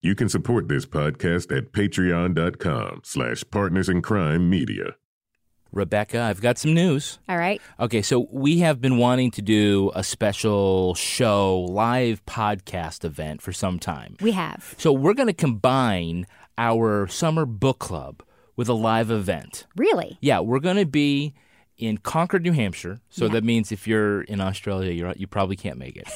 You can support this podcast at patreon.com slash partners in crime media. Rebecca, I've got some news. All right. Okay, so we have been wanting to do a special show, live podcast event for some time. We have. So we're going to combine our summer book club with a live event. Really? Yeah, we're going to be in Concord, New Hampshire. So Yeah. that means if you're in Australia, you're, you probably can't make it.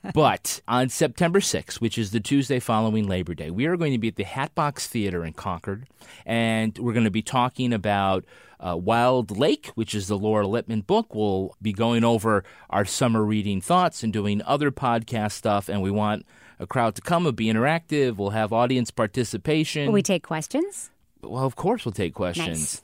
but on September 6th, which is the Tuesday following Labor Day, we are going to be at the Hatbox Theater in Concord. And we're going to be talking about uh, Wild Lake, which is the Laura Lippman book. We'll be going over our summer reading thoughts and doing other podcast stuff. And we want a crowd to come and be interactive. We'll have audience participation. Will we take questions? well, of course, we'll take questions. Nice.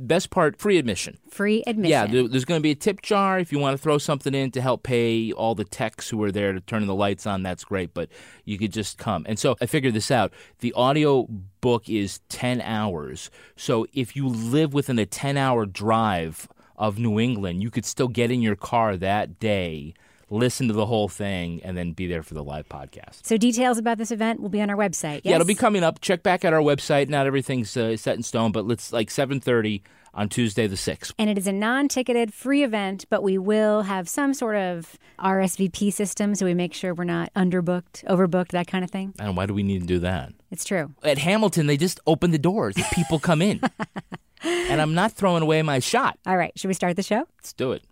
Best part, free admission. Free admission. Yeah, there, there's going to be a tip jar if you want to throw something in to help pay all the techs who are there to turn the lights on. That's great, but you could just come. And so I figured this out. The audio book is 10 hours. So if you live within a 10 hour drive of New England, you could still get in your car that day, listen to the whole thing, and then be there for the live podcast. So details about this event will be on our website. Yeah, it'll be coming up. Check back at our website. Not everything's uh, set in stone, but let's like 7:30 on Tuesday the 6th. And it is a non ticketed free event, but we will have some sort of RSVP system so we make sure we're not underbooked, overbooked, that kind of thing. And why do we need to do that? It's true. At Hamilton, they just open the doors. People come in. and I'm not throwing away my shot. All right, should we start the show? Let's do it.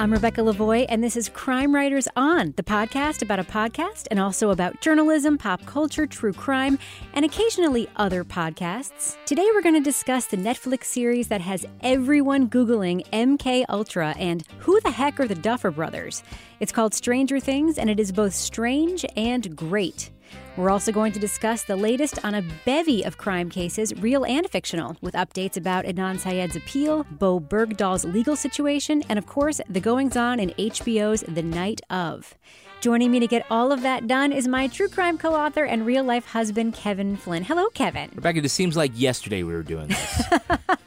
I'm Rebecca Lavoie, and this is Crime Writers On, the podcast about a podcast and also about journalism, pop culture, true crime, and occasionally other podcasts. Today we're going to discuss the Netflix series that has everyone Googling MK Ultra and who the heck are the Duffer Brothers. It's called Stranger Things, and it is both strange and great. We're also going to discuss the latest on a bevy of crime cases, real and fictional, with updates about Adnan Syed's appeal, Bowe Bergdahl's legal situation, and of course, the goings on in HBO's The Night of. Joining me to get all of that done is my true crime co author and real life husband, Kevin Flynn. Hello, Kevin. Rebecca, this seems like yesterday we were doing this.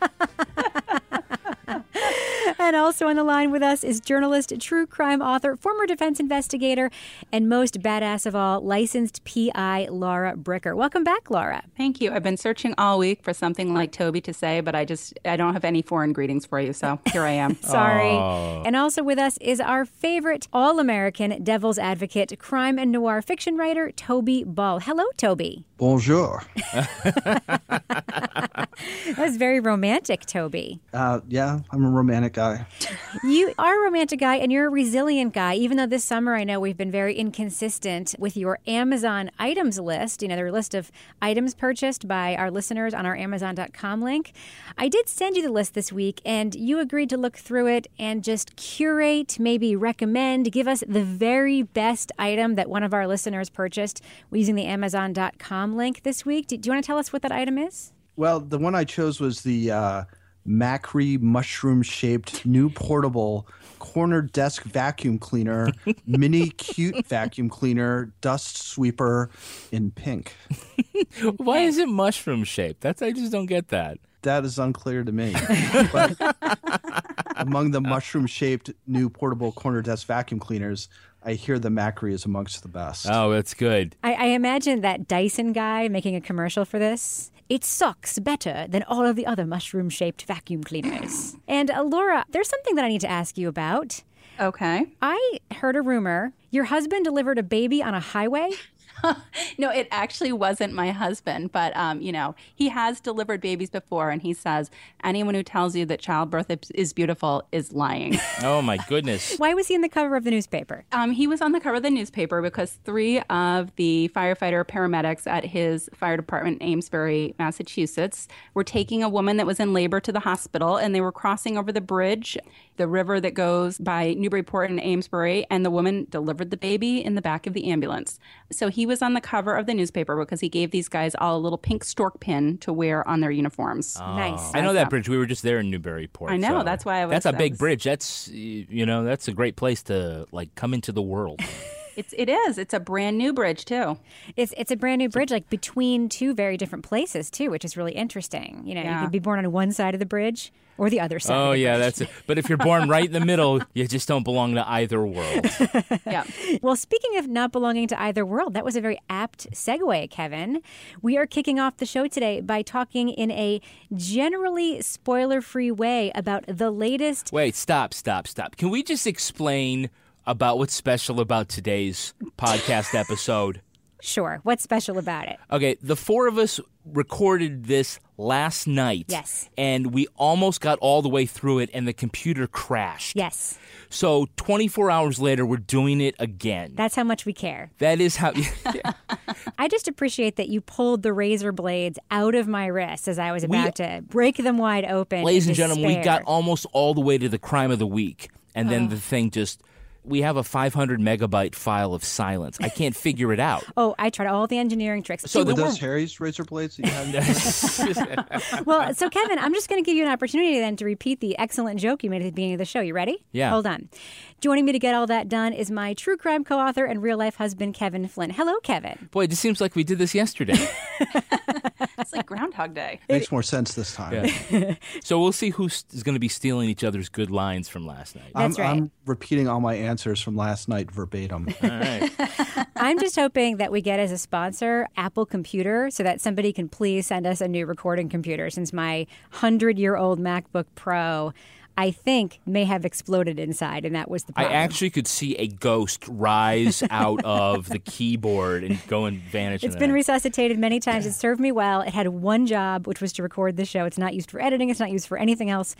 And also on the line with us is journalist, true crime author, former defense investigator, and most badass of all, licensed PI Laura Bricker. Welcome back, Laura. Thank you. I've been searching all week for something like Toby to say, but I just I don't have any foreign greetings for you, so here I am. Sorry. And also with us is our favorite all American devil's advocate, crime and noir fiction writer, Toby Ball. Hello, Toby. Bonjour. That was very romantic, Toby. Uh, yeah, I'm a romantic guy. You are a romantic guy and you're a resilient guy, even though this summer I know we've been very inconsistent with your Amazon items list, you know, the list of items purchased by our listeners on our Amazon.com link. I did send you the list this week and you agreed to look through it and just curate, maybe recommend, give us the very best item that one of our listeners purchased using the Amazon.com link this week. Do, do you want to tell us what that item is? Well, the one I chose was the uh, Macri mushroom shaped new portable corner desk vacuum cleaner, mini cute vacuum cleaner, dust sweeper in pink. Why is it mushroom shaped? That's I just don't get that. That is unclear to me. But among the mushroom shaped new portable corner desk vacuum cleaners, I hear the Macri is amongst the best. Oh, that's good. I, I imagine that Dyson guy making a commercial for this. It sucks better than all of the other mushroom shaped vacuum cleaners. and uh, Laura, there's something that I need to ask you about. Okay. I heard a rumor your husband delivered a baby on a highway. No, it actually wasn't my husband, but um, you know, he has delivered babies before, and he says anyone who tells you that childbirth is- is beautiful is lying. Oh my goodness. Why was he in the cover of the newspaper? Um, he was on the cover of the newspaper because three of the firefighter paramedics at his fire department in Amesbury, Massachusetts, were taking a woman that was in labor to the hospital, and they were crossing over the bridge, the river that goes by Newburyport and Amesbury, and the woman delivered the baby in the back of the ambulance. So he was on the cover of the newspaper because he gave these guys all a little pink stork pin to wear on their uniforms. Oh. Nice. I know that bridge. We were just there in Newburyport. I know, so that's why I was- That's a big was- bridge. That's you know that's a great place to like come into the world. It's it is. It's a brand new bridge too. It's it's a brand new bridge, like between two very different places too, which is really interesting. You know, you could be born on one side of the bridge or the other side. Oh of the yeah, bridge. that's it. But if you're born right in the middle, you just don't belong to either world. Yeah. Well, speaking of not belonging to either world, that was a very apt segue, Kevin. We are kicking off the show today by talking in a generally spoiler free way about the latest. Wait, stop, stop, stop. Can we just explain about what's special about today's podcast episode? Sure, what's special about it? Okay, the four of us recorded this last night. Yes. And we almost got all the way through it and the computer crashed. Yes, So 24 hours later, we're doing it again. that's how much we care. that is how. I just appreciate that you pulled the razor blades out of my wrist as I was about to break them wide open. Ladies and gentlemen, we got almost all the way to the crime of the week. And then the thing just. We have a 500 megabyte file of silence. I can't figure it out. Oh, I tried all the engineering tricks. So See, the- Were those were- Harry's razor blades that you had? well, so Kevin, I'm just going to give you an opportunity then to repeat the excellent joke you made at the beginning of the show. You ready? Yeah. Hold on. Joining me to get all that done is my true crime co-author and real life husband, Kevin Flynn. Hello, Kevin. Boy, it just seems like we did this yesterday. It's like Groundhog Day. Makes more sense this time. so we'll see who is going to be stealing each other's good lines from last night. That's I'm, right. I'm repeating all my answers from last night verbatim. All right. I'm just hoping that we get as a sponsor Apple Computer so that somebody can please send us a new recording computer since my 100-year-old MacBook Pro I think may have exploded inside and that was the I actually could see a ghost rise out of the keyboard and go and vanish. It's been night. resuscitated many times. It served me well. It had one job, which was to record the show. It's not used for editing, it's not used for anything else.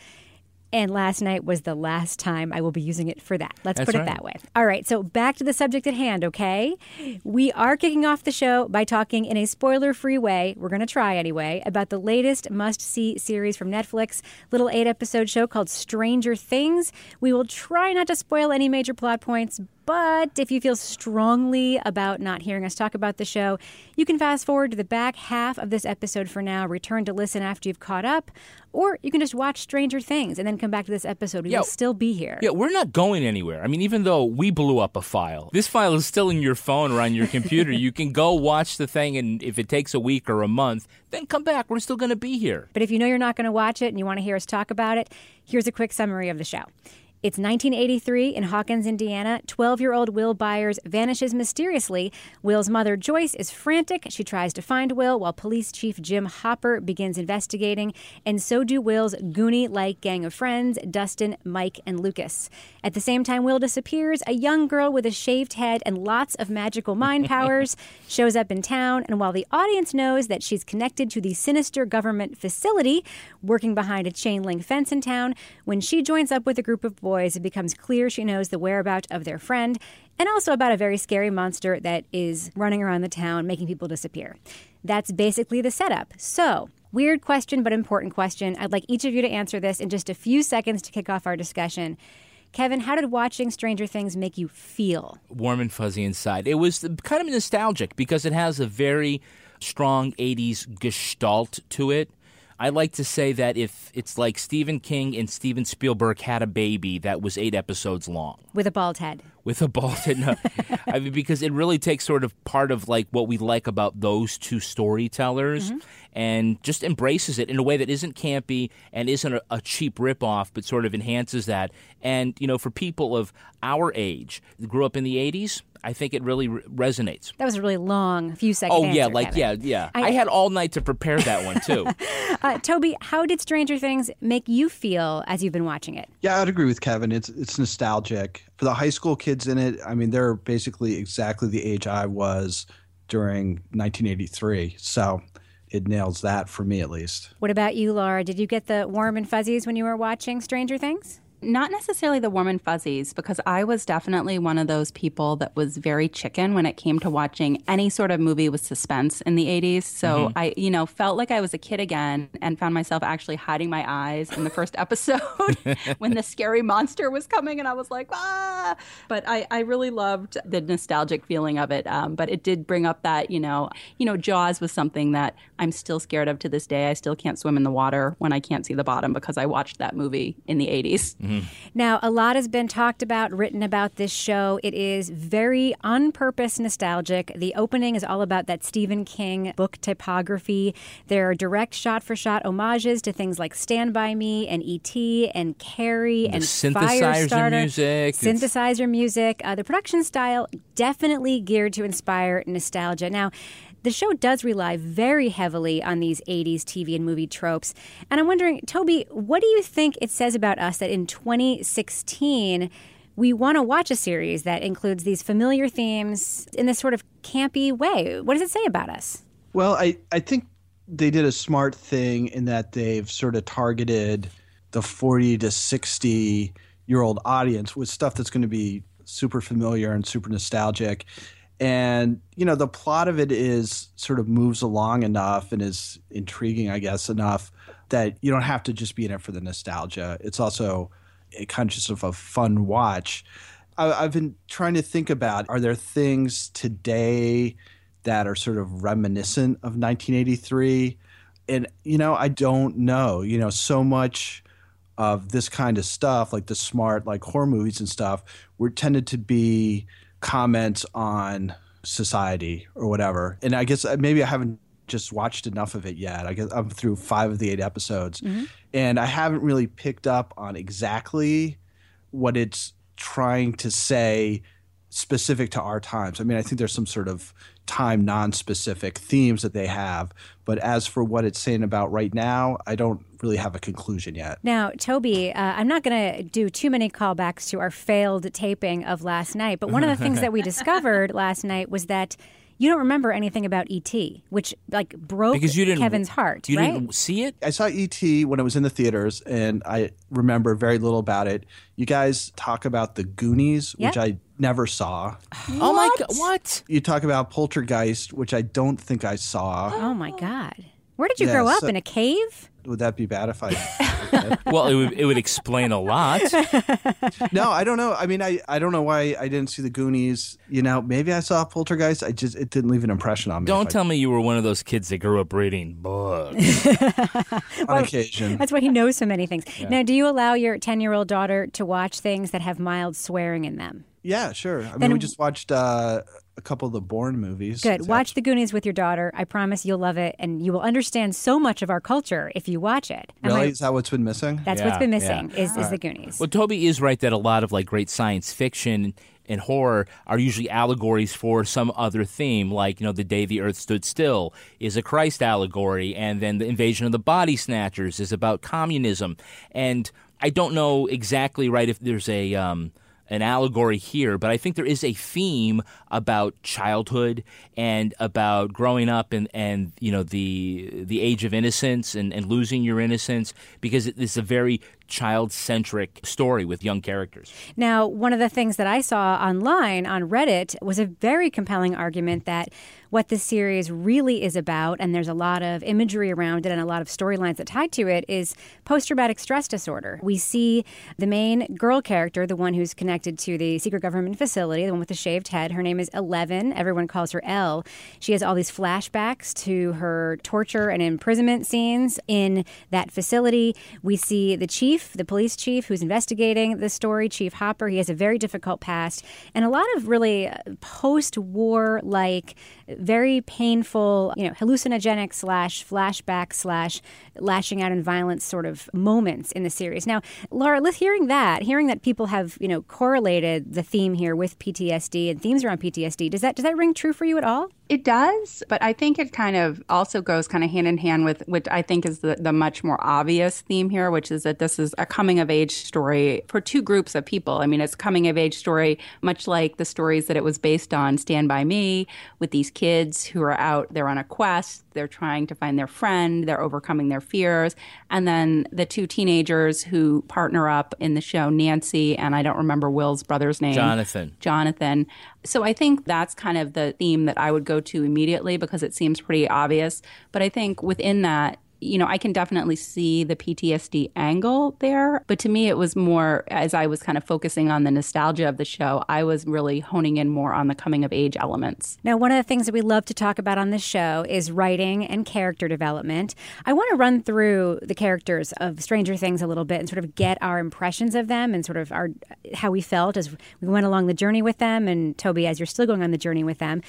And last night was the last time I will be using it for that. Let's That's put it right. that way. All right, so back to the subject at hand, okay? We are kicking off the show by talking in a spoiler free way. We're going to try anyway about the latest must see series from Netflix, little eight episode show called Stranger Things. We will try not to spoil any major plot points, but if you feel strongly about not hearing us talk about the show, you can fast forward to the back half of this episode for now, return to listen after you've caught up, or you can just watch Stranger Things and then come back to this episode. We Yeah. will still be here. Yeah, we're not going anywhere. I mean, even though we blew up a file, this file is still in your phone or on your computer. you can go watch the thing, and if it takes a week or a month, then come back. We're still going to be here. But if you know you're not going to watch it and you want to hear us talk about it, here's a quick summary of the show. It's 1983 in Hawkins, Indiana. 12 year old Will Byers vanishes mysteriously. Will's mother, Joyce, is frantic. She tries to find Will while police chief Jim Hopper begins investigating, and so do Will's Goonie like gang of friends, Dustin, Mike, and Lucas. At the same time, Will disappears. A young girl with a shaved head and lots of magical mind powers shows up in town, and while the audience knows that she's connected to the sinister government facility working behind a chain link fence in town, when she joins up with a group of boys, it becomes clear she knows the whereabouts of their friend and also about a very scary monster that is running around the town making people disappear. That's basically the setup. So, weird question, but important question. I'd like each of you to answer this in just a few seconds to kick off our discussion. Kevin, how did watching Stranger Things make you feel? Warm and fuzzy inside. It was kind of nostalgic because it has a very strong 80s gestalt to it. I like to say that if it's like Stephen King and Steven Spielberg had a baby that was eight episodes long. With a bald head. with a bald head. No. I mean, because it really takes sort of part of like what we like about those two storytellers mm-hmm. and just embraces it in a way that isn't campy and isn't a, a cheap ripoff, but sort of enhances that. And, you know, for people of our age, grew up in the 80s, I think it really re- resonates. That was a really long, few seconds. Oh, yeah, like, yeah, yeah. I, had all night to prepare that one, too. Uh, Toby, how did Stranger Things make you feel as you've been watching it? Yeah, I'd agree with Kevin. It's it's nostalgic for the high school kids in it. I mean, they're basically exactly the age I was during 1983. So it nails that for me at least. What about you, Laura? Did you get the warm and fuzzies when you were watching Stranger Things? Not necessarily the warm and fuzzies, because I was definitely one of those people that was very chicken when it came to watching any sort of movie with suspense in the 80s. So I, you know, felt like I was a kid again and found myself actually hiding my eyes in the first episode when the scary monster was coming. And I was like, ah. but I, I really loved the nostalgic feeling of it. Um, but it did bring up that, you know, you know, Jaws was something that I'm still scared of to this day. I still can't swim in the water when I can't see the bottom because I watched that movie in the 80s. Mm-hmm. Now, a lot has been talked about, written about this show. It is very on purpose nostalgic. The opening is all about that Stephen King book typography. There are direct shot for shot homages to things like Stand By Me and E.T. and Carrie and synthesizer Firestarter. music. It's- Synthesizer music. Uh, the production style definitely geared to inspire nostalgia. Now, the show does rely very heavily on these 80s TV and movie tropes. And I'm wondering, Toby, what do you think it says about us that in 2016 we want to watch a series that includes these familiar themes in this sort of campy way? What does it say about us? Well, I, I think they did a smart thing in that they've sort of targeted the 40 to 60 year old audience with stuff that's going to be super familiar and super nostalgic. And, you know, the plot of it is sort of moves along enough and is intriguing, I guess, enough that you don't have to just be in it for the nostalgia. It's also a kind of just of a fun watch. I, I've been trying to think about are there things today that are sort of reminiscent of 1983? And, you know, I don't know. You know, so much of this kind of stuff, like the smart, like horror movies and stuff, were tended to be comments on society or whatever. And I guess uh, maybe I haven't just watched enough of it yet. I guess I'm through five of the eight episodes, and I haven't really picked up on exactly what it's trying to say specific to our times. I mean, I think there's some sort of time non-specific themes that they have, but as for what it's saying about right now, I don't really have a conclusion yet. Now, Toby, uh, I'm not going to do too many callbacks to our failed taping of last night, but one of the things that we discovered last night was that you don't remember anything about ET, which like broke because you didn't Kevin's heart, You right? didn't see it. I saw ET when it was in the theaters, and I remember very little about it. You guys talk about the Goonies, which I never saw. Oh my god! What? You talk about Poltergeist, which I don't think I saw. Oh my God. Where did you Yeah, grow up? so- In a cave? Would that be bad if I? Well, it would, it would explain a lot. no, I don't know. I mean, I, I don't know why I didn't see the Goonies. You know, maybe I saw Poltergeist. I just it didn't leave an impression on me. Don't if tell me you were one of those kids that grew up reading books. I, on occasion. That's why he knows so many things. Now, do you allow your 10 year old daughter to watch things that have mild swearing in them? Yeah, sure. I mean, Then- we just watched uh, a couple of the Bourne movies. Good. It's Watch The Goonies with your daughter. I promise you'll love it, and you will understand so much of our culture if you watch it. Am Really, I- is that what's been missing? that's Yeah, what's been yeah. missing is, is The Goonies. Well, Toby is right that a lot of like great science fiction and horror are usually allegories for some other theme, like you know, the day the Earth stood still is a Christ allegory, and then the invasion of the body snatchers is about communism. And I don't know exactly right if there's a um, an allegory here, but I think there is a theme about childhood and about growing up and, and you know the the age of innocence and, and losing your innocence because it's a very child centric story with young characters. Now, one of the things that I saw online on Reddit was a very compelling argument that what this series really is about, and there's a lot of imagery around it and a lot of storylines that tie to it, is post traumatic stress disorder. We see the main girl character, the one who's connected to the secret government facility, the one with the shaved head. Her name is Eleven. Everyone calls her Elle. She has all these flashbacks to her torture and imprisonment scenes in that facility. We see the chief, the police chief, who's investigating the story, Chief Hopper. He has a very difficult past and a lot of really post war like, very painful, you know, hallucinogenic slash flashback slash lashing out in violence sort of moments in the series. Now, Laura, hearing that, hearing that people have, you know, correlated the theme here with PTSD and themes around PTSD, does that does that ring true for you at all? It does, but I think it kind of also goes kind of hand in hand with which I think is the, the much more obvious theme here, which is that this is a coming of age story for two groups of people. I mean, it's coming of age story, much like the stories that it was based on Stand By Me, with these kids who are out, they're on a quest, they're trying to find their friend, they're overcoming their fears. And then the two teenagers who partner up in the show, Nancy, and I don't remember Will's brother's name. Jonathan. Jonathan. So I think that's kind of the theme that I would go to immediately because it seems pretty obvious. But I think within that, you know, I can definitely see the PTSD angle there. But to me, it was more, as I was kind of focusing on the nostalgia of the show, I was really honing in more on the coming of age elements. Now, one of the things that we love to talk about on this show is writing and character development. I want to run through the characters of Stranger Things a little bit and sort of get our impressions of them and sort of our how we felt as we went along the journey with them. And Toby, as you're still going on the journey with them.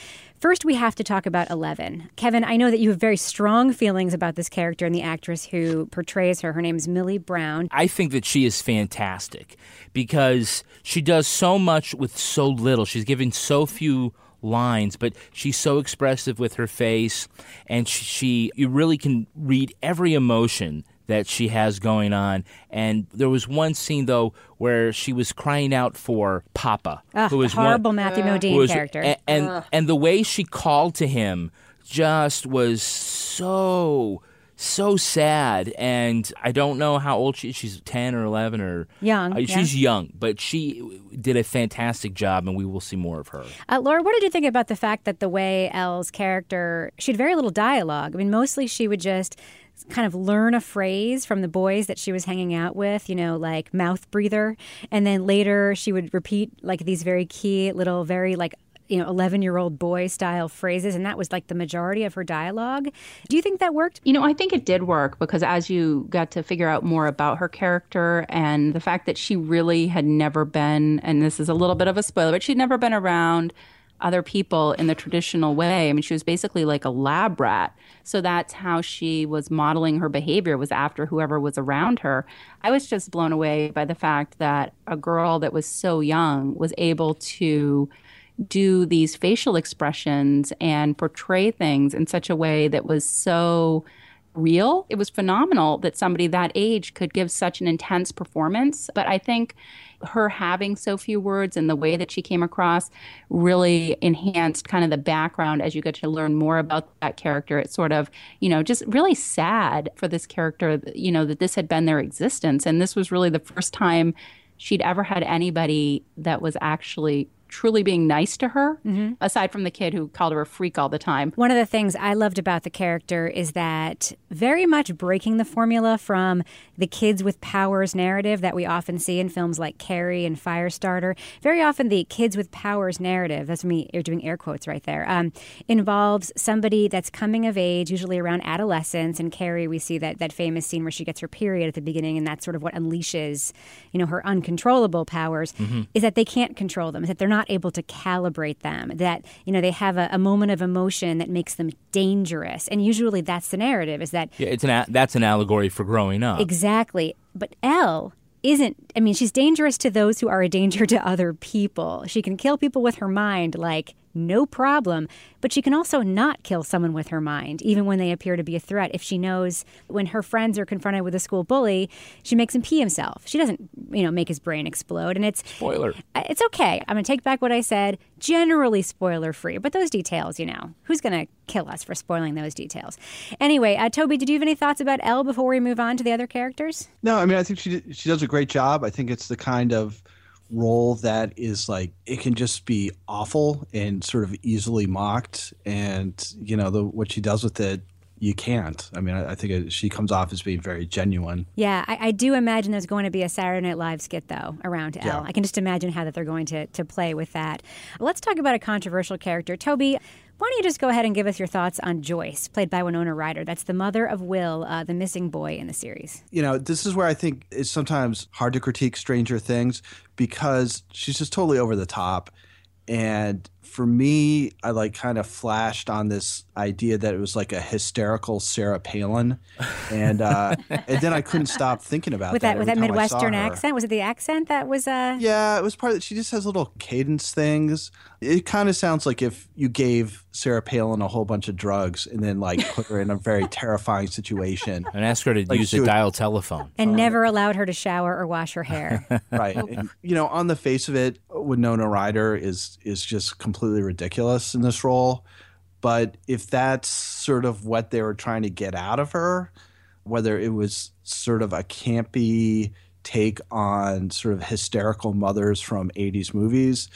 First, we have to talk about Eleven. Kevin, I know that you have very strong feelings about this character and the actress who portrays her. Her name is Millie Brown. I think that she is fantastic because she does so much with so little. She's given so few lines, but she's so expressive with her face, and she, she you really can read every emotion that she has going on. And there was one scene though where she was crying out for Papa, Ugh, who was horrible one, Matthew who Modine was- character. and and, and the way she called to him just was so so sad and i don't know how old she is she's 10 or 11 or Young, Uh, yeah. she's young but she did a fantastic job and we will see more of her Uh, Laura, what did you think about the fact that the way Elle's character, she had very little dialogue? I mean, mostly she would just kind of learn a phrase from the boys that she was hanging out with, you know, like mouth breather. And then later she would repeat like these very key little, very like, you know, 11 year old boy style phrases. And that was like the majority of her dialogue. Do you think that worked? You know, I think it did work because as you got to figure out more about her character and the fact that she really had never been, and this is a little bit of a spoiler, but she'd never been around other people in the traditional way. I mean, she was basically like a lab rat. So that's how she was modeling her behavior was after whoever was around her. I was just blown away by the fact that a girl that was so young was able to do these facial expressions and portray things in such a way that was so real. It was phenomenal that somebody that age could give such an intense performance. But I think her having so few words and the way that she came across really enhanced kind of the background as you get to learn more about that character. It's sort of, you know, just really sad for this character, you know, that this had been their existence. And this was really the first time she'd ever had anybody that was actually truly being nice to her, aside from the kid who called her a freak all the time. One of the things I loved about the character is that very much breaking the formula from the kids with powers narrative that we often see in films like Carrie and Firestarter. Very often, the kids with powers narrative, that's me you're doing air quotes right there, um, involves somebody that's coming of age, usually around adolescence. And Carrie, we see that, that famous scene where she gets her period at the beginning, and that's sort of what unleashes, you know, her uncontrollable powers, is that they can't control them, is that they're not able to calibrate them, that, you know, they have a, a moment of emotion that makes them dangerous. And usually that's the narrative, is that yeah it's an a- that's an allegory for growing up Exactly. But Elle isn't, I mean, she's dangerous to those who are a danger to other people. She can kill people with her mind, like, no problem. But she can also not kill someone with her mind, even when they appear to be a threat. If she knows when her friends are confronted with a school bully, she makes him pee himself. She doesn't, you know, make his brain explode. And it's, spoiler it's okay. I'm going to take back what I said. Generally spoiler free, but those details, you know, who's going to kill us for spoiling those details? Anyway, uh, Toby, did you have any thoughts about Elle before we move on to the other characters? No, I mean I think she she does a great job. I think it's the kind of role that is like it can just be awful and sort of easily mocked, and you know the what she does with it, you can't. I mean, I, I think she comes off as being very genuine. Yeah, I, I do imagine there's going to be a Saturday Night Live skit though around Elle. Yeah. I can just imagine how that they're going to to play with that. Let's talk about a controversial character, Toby. Why don't you just go ahead and give us your thoughts on Joyce, played by Winona Ryder? That's the mother of Will, uh, the missing boy in the series. you know, this is where I think it's sometimes hard to critique Stranger Things because she's just totally over the top. And for me, I like kind of flashed on this idea that it was like a hysterical Sarah Palin, and uh, and then I couldn't stop thinking about with that that with that time I saw Midwestern accent, was it the accent that was? Uh, Yeah, it was part of She just has little cadence things. It kind of sounds like if you gave Sarah Palin a whole bunch of drugs and then like put her in a very terrifying situation. and ask her to Like use a would- dial telephone and never allowed her to shower or wash her hair. right and, you know on the face of it winona ryder is is just completely ridiculous in this role but if that's sort of what they were trying to get out of her whether it was sort of a campy take on sort of hysterical mothers from 80s movies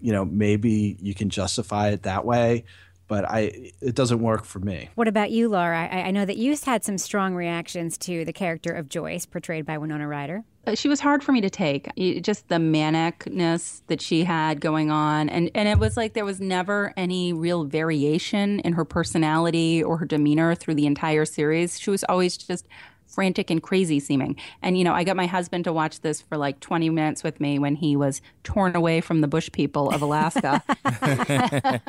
you know maybe you can justify it that way but I it doesn't work for me. What about you, Laura? I, I know that you had some strong reactions to the character of Joyce, portrayed by Winona Ryder. Uh, she was hard for me to take. Just the manicness that she had going on, and and it was like there was never any real variation in her personality or her demeanor through the entire series. She was always just frantic and crazy seeming. And, you know, I got my husband to watch this for like 20 minutes with me when he was torn away from the bush people of Alaska.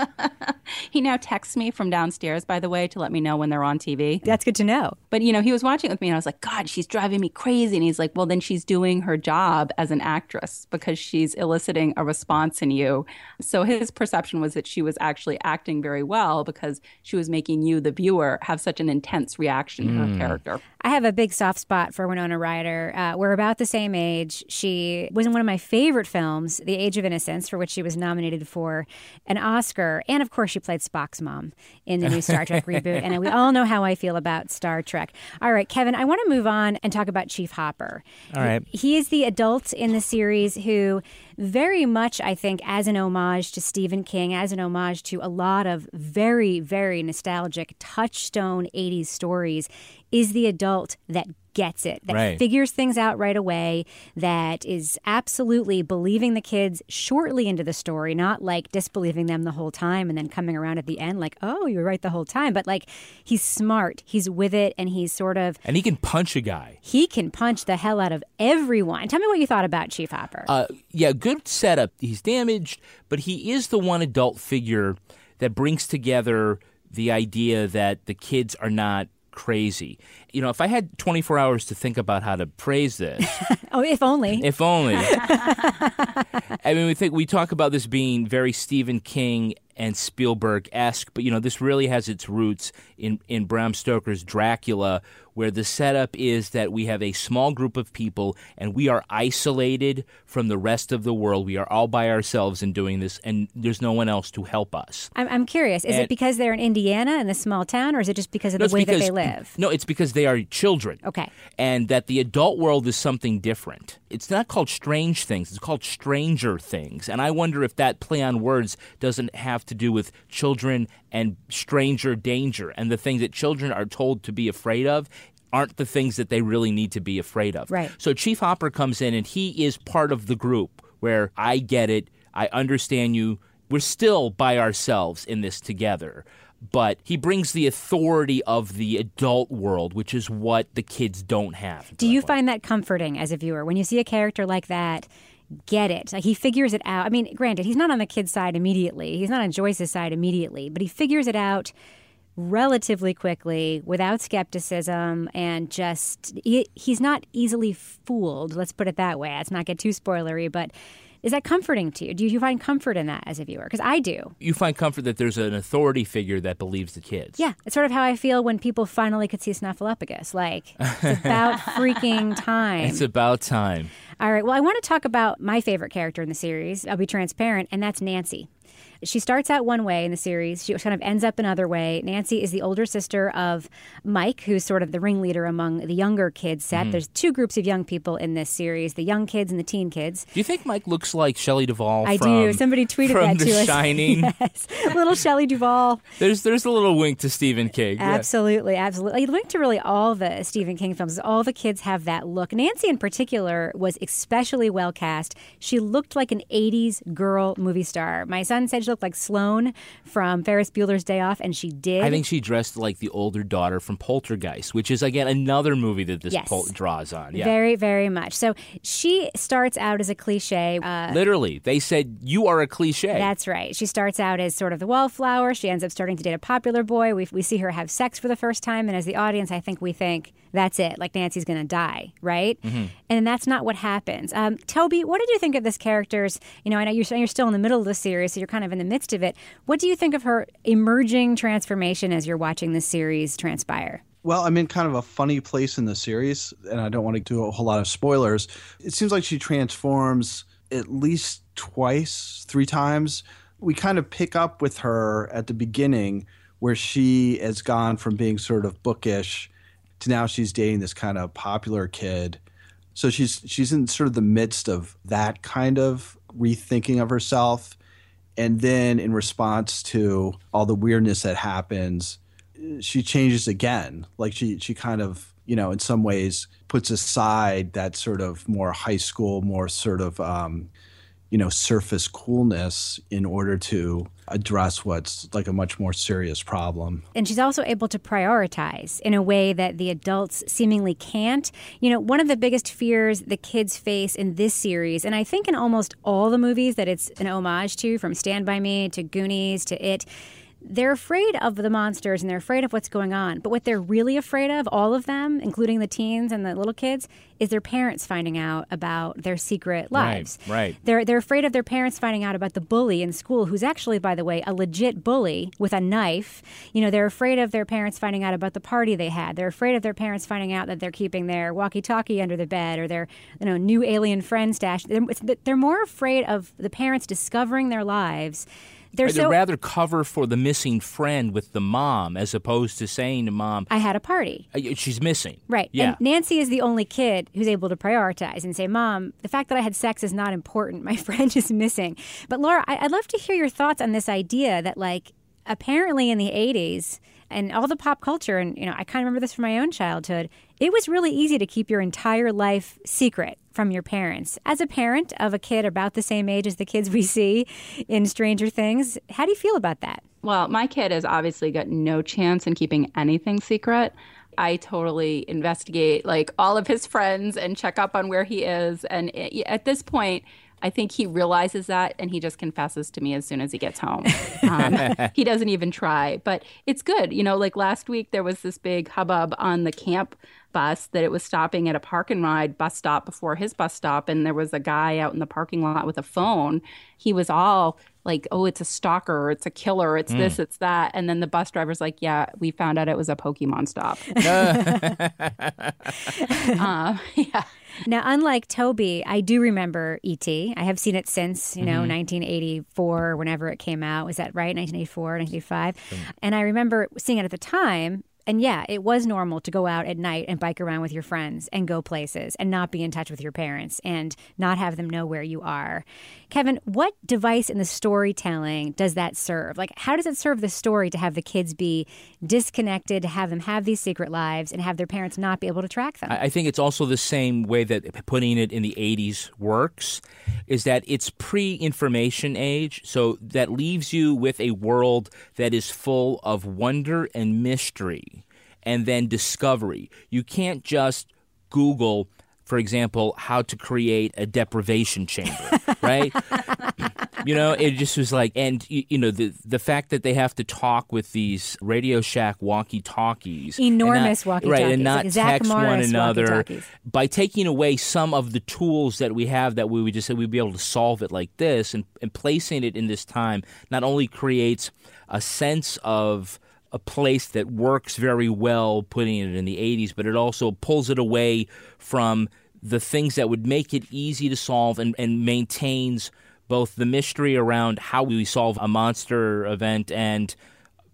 he now texts me from downstairs, by the way, to let me know when they're on TV. That's good to know. But, you know, he was watching it with me and I was like, God, she's driving me crazy. And he's like, well, then she's doing her job as an actress because she's eliciting a response in you. So his perception was that she was actually acting very well because she was making you, the viewer, have such an intense reaction mm. to her hmm. character. I have a big soft spot for Winona Ryder. Uh, we're about the same age. She was in one of my favorite films, The Age of Innocence, for which she was nominated for an Oscar. And of course, she played Spock's mom in the new Star Trek reboot. And we all know how I feel about Star Trek. All right, Kevin, I want to move on and talk about Chief Hopper. All right. He, he is the adult in the series who very much, I think, as an homage to Stephen King, as an homage to a lot of very, very nostalgic, touchstone 80s stories, is the adult that gets it, that right. figures things out right away, that is absolutely believing the kids shortly into the story, not like disbelieving them the whole time and then coming around at the end like, oh, you were right the whole time. But like, he's smart, he's with it, and he's sort of. And he can punch a guy. He can punch the hell out of everyone. Tell me what you thought about Chief Hopper. Uh, yeah, good setup. He's damaged, but he is the one adult figure that brings together the idea that the kids are not crazy. You know, if I had 24 hours to think about how to praise this. oh, if only. If only. I mean, we think we talk about this being very Stephen King and Spielberg esque, but you know, this really has its roots in, in Bram Stoker's Dracula, where the setup is that we have a small group of people and we are isolated from the rest of the world. We are all by ourselves in doing this, and there's no one else to help us. I'm, I'm curious. Is and, it because they're in Indiana in a small town, or is it just because of no, the way because, that they live? No, it's because they are children. Okay. And that the adult world is something different. It's not called strange things, it's called stranger things. And I wonder if that play on words doesn't have to do with children and stranger danger and the things that children are told to be afraid of aren't the things that they really need to be afraid of. Right. So Chief Hopper comes in and he is part of the group where I get it, I understand you. We're still by ourselves in this together. But he brings the authority of the adult world, which is what the kids don't have. Do you find that comforting as a viewer when you see a character like that? get it. Like he figures it out. I mean, granted, he's not on the kid's side immediately. He's not on Joyce's side immediately, but he figures it out relatively quickly without skepticism and just he, he's not easily fooled let's put it that way. Let's not get too spoilery but is that comforting to you? Do you find comfort in that as a viewer? Because i do. You find comfort that there's an authority figure that believes the kids. Yeah it's sort of how i feel when people finally could see snuffleupagus like it's about freaking time. It's about time. All right well i want to talk about my favorite character in the series i'll be transparent and that's nancy she starts out one way in the series. She kind of ends up another way. Nancy is the older sister of Mike, who's sort of the ringleader among the younger kids set. Mm. There's two groups of young people in this series: the young kids and the teen kids. Do you think Mike looks like Shelley Duvall? I from, do. Somebody tweeted from that to us. Shining. yes, little Shelley Duvall. There's there's a little wink to Stephen King. Absolutely, yeah. absolutely. I wink to really all the Stephen King films. All the kids have that look. Nancy, in particular, was especially well cast. She looked like an '80s girl movie star. My son said looked like Sloane from Ferris Bueller's Day Off, and she did. I think she dressed like the older daughter from Poltergeist, which is again another movie that this yes. pol- draws on. Yeah. Very, very much. So she starts out as a cliche. Uh, Literally, they said you are a cliche. That's right. She starts out as sort of the wallflower. She ends up starting to date a popular boy. We we see her have sex for the first time, and as the audience, I think we think that's it. Like Nancy's going to die, right? Mm-hmm. And that's not what happens. Um, Toby, what did you think of this character's? You know, I know you're, you're still in the middle of the series, so you're kind of in the midst of it. What do you think of her emerging transformation as you're watching the series transpire? Well, I'm in kind of a funny place in the series, and I don't want to do a whole lot of spoilers. It seems like she transforms at least twice, three times. We kind of pick up with her at the beginning where she has gone from being sort of bookish to now she's dating this kind of popular kid. So she's she's in sort of the midst of that kind of rethinking of herself And then in response to all the weirdness that happens, she changes again. Like she she kind of, you know, in some ways puts aside that sort of more high school, more sort of um, you know, surface coolness in order to address what's like a much more serious problem. And she's also able to prioritize in a way that the adults seemingly can't. You know, one of the biggest fears the kids face in this series, and I think in almost all the movies that it's an homage to, from Stand By Me to Goonies to It, they're afraid of the monsters and they're afraid of what's going on. But what they're really afraid of, all of them, including the teens and the little kids, is their parents finding out about their secret lives. Right, right. They're they're afraid of their parents finding out about the bully in school, who's actually, by the way, a legit bully with a knife. You know, they're afraid of their parents finding out about the party they had. They're afraid of their parents finding out that they're keeping their walkie-talkie under the bed or their you know new alien friend stash. They're, they're more afraid of the parents discovering their lives they're so rather cover for the missing friend with the mom as opposed to saying to mom, I had a party. "Uh, she's missing. Right. Yeah. And Nancy is the only kid who's able to prioritize and say, Mom, the fact that I had sex is not important. My friend is missing. But Laura, I- I'd love to hear your thoughts on this idea that, like, apparently in the 80s and all the pop culture, and, you know, I kind of remember this from my own childhood, it was really easy to keep your entire life secret from your parents. As a parent of a kid about the same age as the kids we see in Stranger Things, how do you feel about that? Well, my kid has obviously got no chance in keeping anything secret. I totally investigate like all of his friends and check up on where he is. And it, at this point, I think he realizes that and he just confesses to me as soon as he gets home. Um, he doesn't even try, but it's good. You know, like last week, there was this big hubbub on the camp bus that it was stopping at a park and ride bus stop before his bus stop. And there was a guy out in the parking lot with a phone. He was all like, oh, it's a stalker, it's a killer, it's this, it's that. And then the bus driver's like, yeah, we found out it was a Pokemon stop. uh, yeah. Now, unlike Toby, I do remember E.T. I have seen it since, you know, mm-hmm. 1984, whenever it came out. Was that right? 1984, 1985? And I remember seeing it at the time. And yeah, it was normal to go out at night and bike around with your friends and go places and not be in touch with your parents and not have them know where you are. Kevin, what device in the storytelling does that serve? Like, how does it serve the story to have the kids be disconnected, to have them have these secret lives, and have their parents not be able to track them? I think it's also the same way that putting it in the 80s works is that it's pre-information age so that leaves you with a world that is full of wonder and mystery and then discovery. You can't just Google for example, how to create a deprivation chamber, right? you know, it just was like, and you, you know, the the fact that they have to talk with these Radio Shack walkie-talkies, Enormous walkie-talkies, right, and not like text one another by taking away some of the tools that we have that we would just say we'd be able to solve it like this, and, and placing it in this time not only creates a sense of a place that works very well putting it in the 80s, but it also pulls it away from the things that would make it easy to solve and, and maintains both the mystery around how we solve a monster event and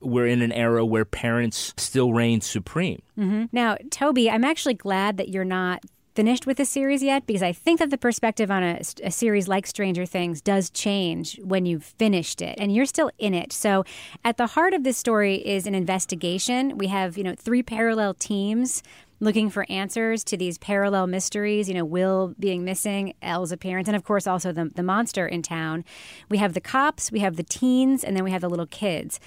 we're in an era where parents still reign supreme. Mm-hmm. Now, Toby, I'm actually glad that you're not finished with the series yet because I think that the perspective on a, a series like Stranger Things does change when you've finished it and you're still in it. So, at the heart of this story is an investigation. We have, you know, three parallel teams looking for answers to these parallel mysteries, you know, Will being missing, Elle's appearance, and of course also the, the monster in town. We have the cops, we have the teens, and then we have the little kids.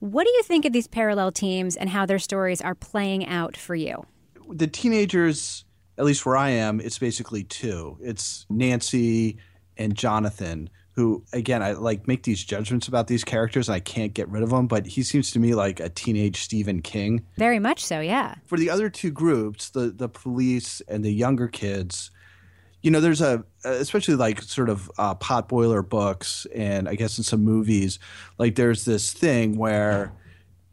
What do you think of these parallel teams and how their stories are playing out for you? the teenagers, at least where I am, it's basically two. It's Nancy and Jonathan, who again I like make these judgments about these characters and I can't get rid of them, but he seems to me like a teenage Stephen King. Very much so, yeah. For the other two groups, the the police and the younger kids, you know, there's a especially like sort of uh, potboiler books and I guess in some movies, like there's this thing where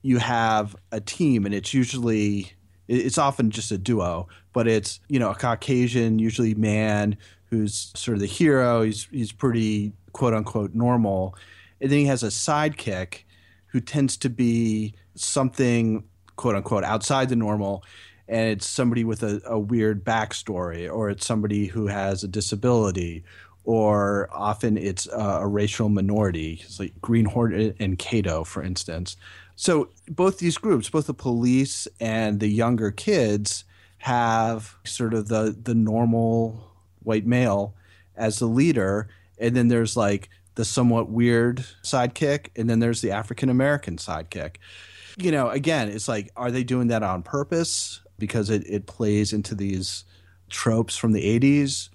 you have a team and it's usually it's often just a duo but it's you know a caucasian usually man who's sort of the hero he's he's pretty quote unquote normal and then he has a sidekick who tends to be something quote unquote outside the normal and it's somebody with a, a weird backstory or it's somebody who has a disability or often it's uh, a racial minority. It's like Green Hornet and Kato, for instance. So both these groups, both the police and the younger kids, have sort of the the normal white male as the leader, and then there's like the somewhat weird sidekick, and then there's the African American sidekick. You know, again, it's like, are they doing that on purpose because it, it plays into these tropes from the 80s?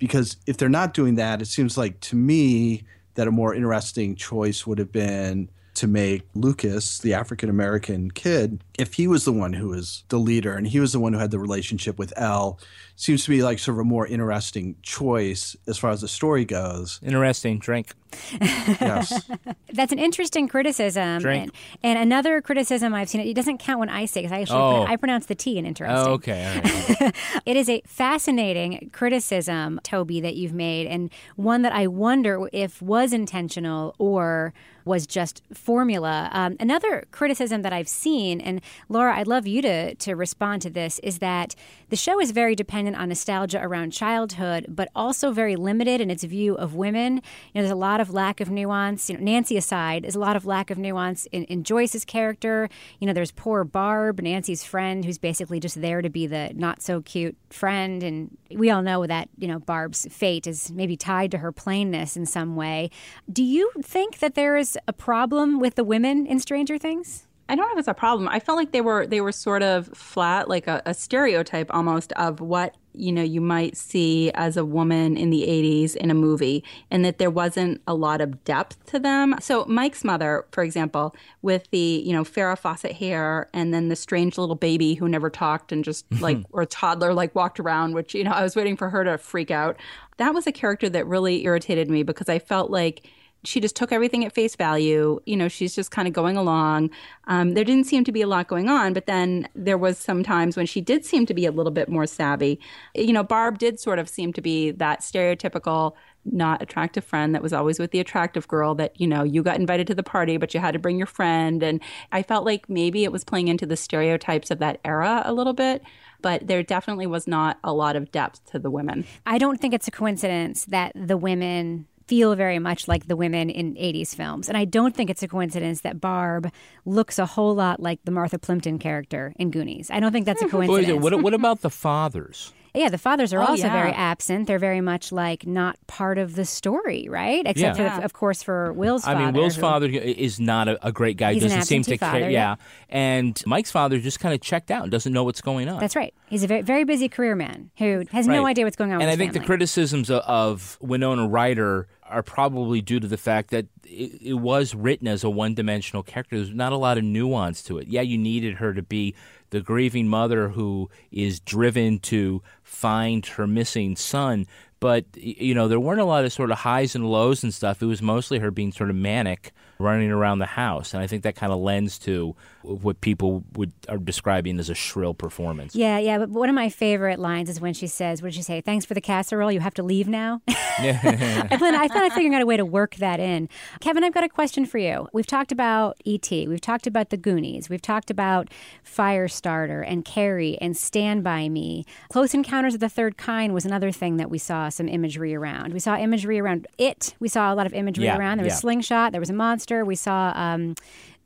Because if they're not doing that, it seems like to me that a more interesting choice would have been to make Lucas, the African American kid, if he was the one who was the leader and he was the one who had the relationship with El, seems to be like sort of a more interesting choice as far as the story goes. Interesting drink. Yes. That's an interesting criticism. Drink. And, and another criticism I've seen, it doesn't count when I say because I actually Oh. I pronounce the T in interesting. Oh, okay. All right. It is a fascinating criticism, Toby, that you've made, and one that I wonder if was intentional or was just formula. Um, another criticism that I've seen, and Laura, I'd love you to to respond to this, is that the show is very dependent on nostalgia around childhood, but also very limited in its view of women. You know, there's a lot of lack of nuance. You know, Nancy aside, there's a lot of lack of nuance in, in Joyce's character. You know, there's poor Barb, Nancy's friend, who's basically just there to be the not so cute friend, and we all know that you know Barb's fate is maybe tied to her plainness in some way. Do you think that there is a problem with the women in Stranger Things? I don't know if it's a problem. I felt like they were they were sort of flat, like a, a stereotype almost of what you know you might see as a woman in the 80s in a movie and that there wasn't a lot of depth to them so mike's mother for example with the you know farrah fawcett hair and then the strange little baby who never talked and just like or toddler like walked around which you know i was waiting for her to freak out that was a character that really irritated me because i felt like she just took everything at face value. You know, she's just kind of going along. Um, there didn't seem to be a lot going on, but then there was some times when she did seem to be a little bit more savvy. You know, Barb did sort of seem to be that stereotypical not attractive friend that was always with the attractive girl that you know you got invited to the party but you had to bring your friend and i felt like maybe it was playing into the stereotypes of that era a little bit but there definitely was not a lot of depth to the women I don't think it's a coincidence that the women feel very much like the women in 80s films. And I don't think it's a coincidence that Barb looks a whole lot like the Martha Plimpton character in Goonies. I don't think that's a coincidence. it? what, what about the fathers? yeah, the fathers are Oh, also yeah. very absent. They're very much like not part of the story, right? Except, Yeah. for the, of course, for Will's Father, I mean, Will's who- father is not a, a great guy. He's an doesn't seem absentee to care. father, Yeah. yeah. and Mike's father just kind of checked out and doesn't know what's going on. That's right. He's a very, very busy career man who has no idea what's going on and with I his think the criticisms of, of Winona Ryder are probably due to the fact that it, it was written as a one-dimensional character. There's not a lot of nuance to it. Yeah, you needed her to be the grieving mother who is driven to find her missing son, but you know there weren't a lot of sort of highs and lows and stuff. It was mostly her being sort of manic, running around the house, and I think that kind of lends to what people would are describing as a shrill performance. Yeah, yeah. But one of my favorite lines is when she says, "What did she say? Thanks for the casserole. You have to leave now." I thought I thought I'd figuring out a way to work that in. Kevin, I've got a question for you. We've talked about E.T. We've talked about the Goonies. We've talked about Firestarter and Carrie and Stand by Me. Close Encounters of the Third Kind was another thing that we saw some imagery around. We saw imagery around it. We saw a lot of imagery Yeah, around. There was yeah. Slingshot. There was a monster. We saw. Um,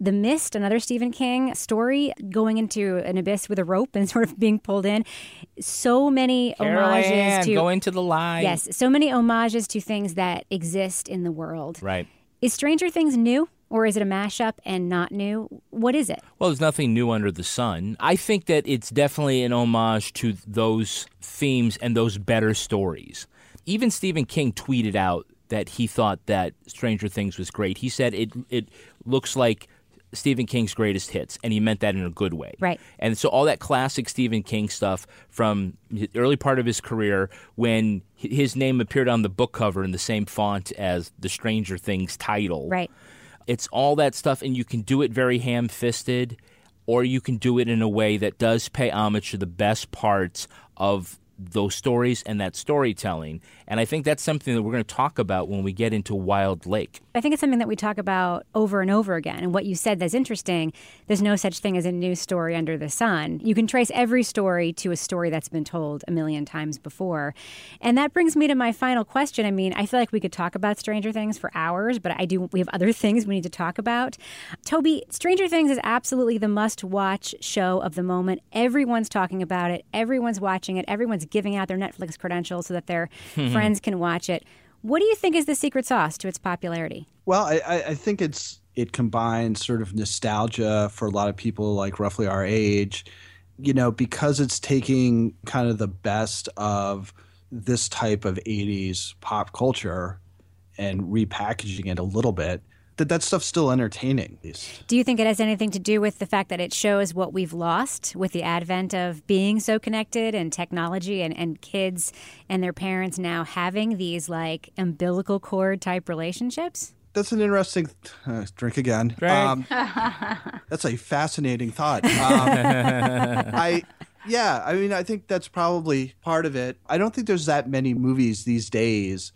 the Mist, another Stephen King story, going into an abyss with a rope and sort of being pulled in. So many Carol homages Ann, to go into the line. yes, so many homages to things that exist in the world. Right. Is Stranger Things new, or is it a mashup and not new? What is it? Well, there's nothing new under the sun. I think that it's definitely an homage to those themes and those better stories. Even Stephen King tweeted out that he thought that Stranger Things was great. He said it it looks like Stephen King's greatest hits, and he meant that in a good way. Right. And so all that classic Stephen King stuff from the early part of his career, when his name appeared on the book cover in the same font as the Stranger Things title, Right. it's all that stuff, and you can do it very ham fisted, or you can do it in a way that does pay homage to the best parts of those stories and that storytelling. And I think that's something that we're going to talk about when we get into Wild Lake. I think it's something that we talk about over and over again. And what you said that's interesting there's no such thing as a new story under the sun. You can trace every story to a story that's been told a million times before. And that brings me to my final question. I mean, I feel like we could talk about Stranger Things for hours, but I do we have other things we need to talk about. Toby, Stranger Things is absolutely the must watch show of the moment. Everyone's talking about it, everyone's watching it, everyone's giving out their Netflix credentials so that their mm-hmm. friends can watch it. What do you think is the secret sauce to its popularity? Well, I, I think it's it combines sort of nostalgia for a lot of people like roughly our age, you know, because it's taking kind of the best of this type of 80s pop culture and repackaging it a little bit that that stuff's still entertaining. Do you think it has anything to do with the fact that it shows what we've lost with the advent of being so connected and technology and, and kids and their parents now having these like umbilical cord type relationships? That's an interesting uh, drink again. Drink. Um, that's a fascinating thought. Um, I yeah, I mean, I think that's probably part of it. I don't think there's that many movies these days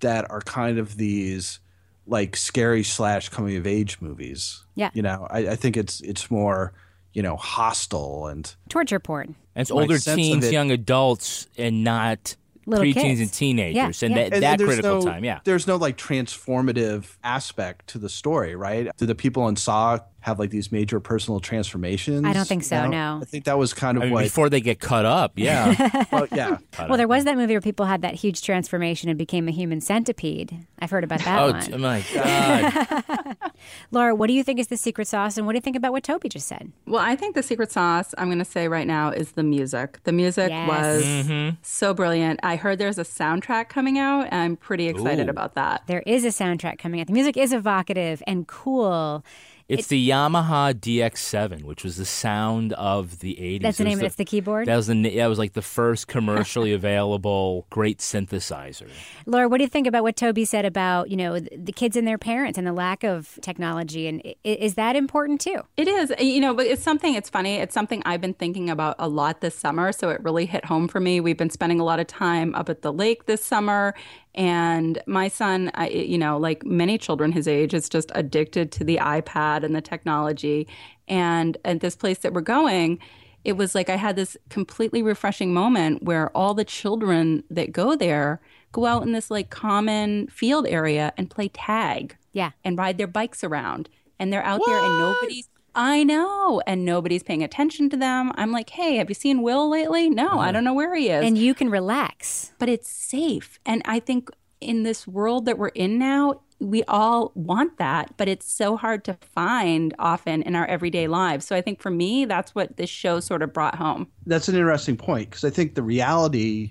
that are kind of these like scary slash coming of age movies. Yeah. You know, I, I think it's it's more, you know, hostile and Torture porn. And it's older teens, it- young adults, and not Little preteens kids. and teenagers. Yeah, and yeah. that, and- that and there's critical no- time, yeah. There's no like transformative aspect to the story, right? Do the people in Saw have like these major personal transformations? I don't think so, You no. I think that was kind of I mean, what before they get cut up, yeah. well, yeah. Well, there was that movie where people had that huge transformation and became a human centipede. I've heard about that oh one. my God. Laura, what do you think is the secret sauce, and what do you think about what Toby just said? Well, I think the secret sauce, I'm going to say right now, is the music. The music Yes. was Mm-hmm. so brilliant. I heard there's a soundtrack coming out, and I'm pretty excited Ooh. about that. There is a soundtrack coming out. The music is evocative and cool. It's the Yamaha DX7, which was the sound of the 80s. That's the It was name. That's the keyboard. That was the that was like the first commercially available great synthesizer. Laura, what do you think about what Toby said about you know the, the kids and their parents and the lack of technology? And is that important too? It is, uh, you know, but it's something, it's funny. It's something I've been thinking about a lot this summer. So it really hit home for me. We've been spending a lot of time up at the lake this summer. And my son, I, you know, like many children his age, is just addicted to the iPad and the technology. And at this place that we're going, it was like I had this completely refreshing moment where all the children that go there go out in this like common field area and play tag Yeah. and ride their bikes around. And they're out there and nobody's I know, and nobody's paying attention to them. I'm like, "Hey, have you seen Will lately?" No, I uh-huh. don't know where he is. And you can relax. but it's safe. And I think in this world that we're in now, we all want that, but it's so hard to find often in our everyday lives. So I think for me, that's what this show sort of brought home. That's an interesting point because I think the reality.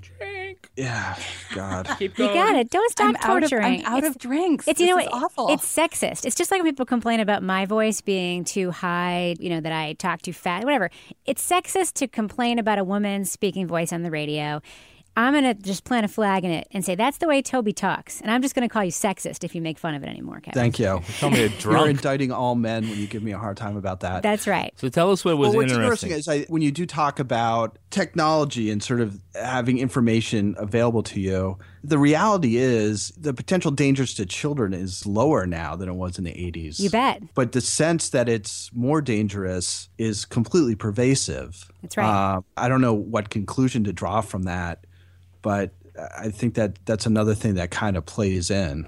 Yeah, God. Keep You got it. Don't stop I'm out of, torturing. I'm out It's- of drinks. It's you know This awful. It's sexist. It's just like when people complain about my voice being too high, you know, that I talk too fast, whatever. It's sexist to complain about a woman's speaking voice on the radio. I'm gonna just plant a flag in it and say that's the way Toby talks, and I'm just gonna call you sexist if you make fun of it anymore, Kevin. Thank you. Tell me a You're indicting all men when you give me a hard time about that. That's right. So tell us what was well, what's interesting. interesting is I, when you do talk about technology and sort of having information available to you, the reality is the potential dangers to children is lower now than it was in the 80s. You bet. But the sense that it's more dangerous is completely pervasive. That's right. Uh, I don't know what conclusion to draw from that, but I think that that's another thing that kind of plays in.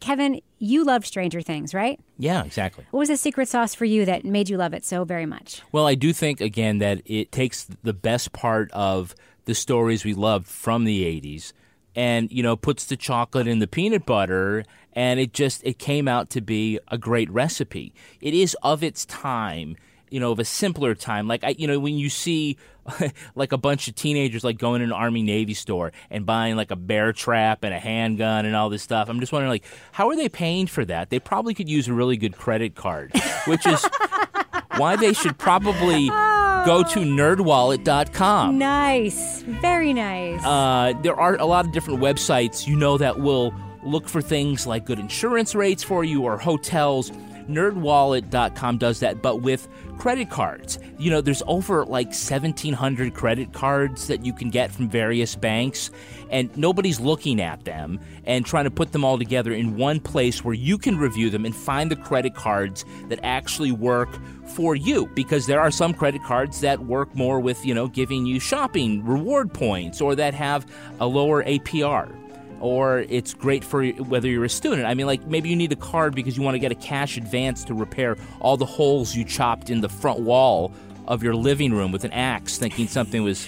Kevin, you loved Stranger Things, right? yeah, exactly. What was the secret sauce for you that made you love it so very much? Well, I do think again that it takes the best part of the stories we loved from the 80s and you know puts the chocolate in the peanut butter and it just it came out to be a great recipe. It is of its time, you know, of a simpler time. Like I you know when you see like a bunch of teenagers like going in an army navy store and buying like a bear trap and a handgun and all this stuff. I'm just wondering like how are they paying for that? They probably could use a really good credit card, which is why they should probably go to nerdwallet.com. Nice. Very nice. Uh, there are a lot of different websites, you know, that will look for things like good insurance rates for you or hotels. nerdwallet.com does that, but with credit cards. You know, there's over like 1,700 credit cards that you can get from various banks, and nobody's looking at them and trying to put them all together in one place where you can review them and find the credit cards that actually work for you because there are some credit cards that work more with, you know, giving you shopping reward points or that have a lower APR or it's great for whether you're a student. I mean, like maybe you need a card because you want to get a cash advance to repair all the holes you chopped in the front wall of your living room with an axe thinking something was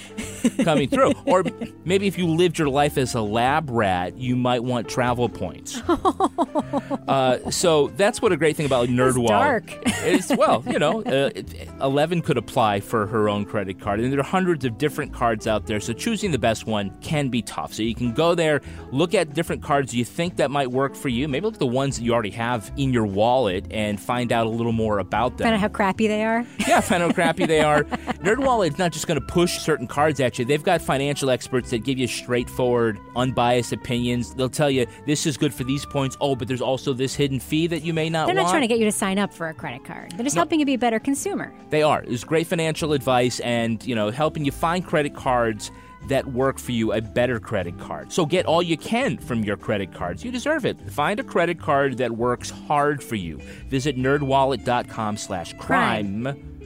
coming through. Or maybe if you lived your life as a lab rat, you might want travel points. uh, so that's what a great thing about NerdWallet. dark. is. Well, you know, uh, Eleven could apply for her own credit card, and there are hundreds of different cards out there. So choosing the best one can be tough. So you can go there, look at different cards you think that might work for you. Maybe look at the ones that you already have in your wallet and find out a little more about them. Find out how crappy they are. Yeah, find out how crappy they are. NerdWallet is not just going to push certain cards at you. They've got financial experts that give you straightforward, unbiased opinions. They'll tell you this is good for these points. Oh, but there's also this hidden fee that you may not want. They're want. not trying to get you to sign up for a credit card. They're just No. helping you be a better consumer. They are. It's great financial advice and, you know, helping you find credit cards that work for you, a better credit card. So get all you can from your credit cards. You deserve it. Find a credit card that works hard for you. Visit nerdwallet.com slash crime.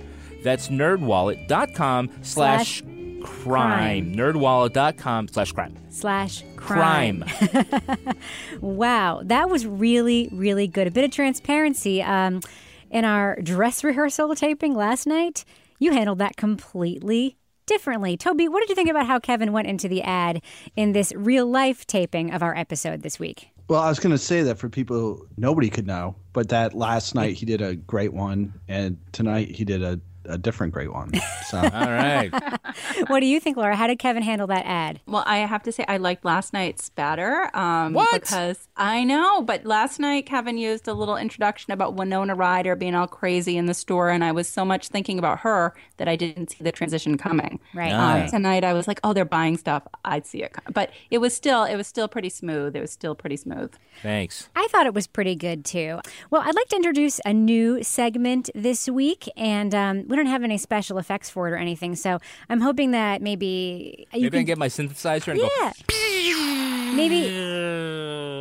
That's nerdwallet.com slash crime. Nerdwallet.com slash crime. Slash crime. Crime. Wow, that was really, really good. A bit of transparency. Um, in our dress rehearsal taping last night, you handled that completely differently. Toby, what did you think about how Kevin went into the ad in this real life taping of our episode this week? Well, I was going to say that for people nobody could know, but that last night he did a great one, and tonight he did a, a different great one. So All right. What do you think, Laura? How did Kevin handle that ad? Well, I have to say I liked last night's better. Um, What? Because I know, but last night Kevin used a little introduction about Winona Ryder being all crazy in the store, and I was so much thinking about her that I didn't see the transition coming. Right. Um, tonight I was like, oh, they're buying stuff. I'd see it, com-. but it was still it was still pretty smooth. It was still pretty smooth. Thanks. I thought it was pretty good too. Well, I'd like to introduce a new segment this week, and um, we don't have any special effects for it or anything. So I'm hoping that maybe you Maybe I can get my synthesizer and yeah. Maybe.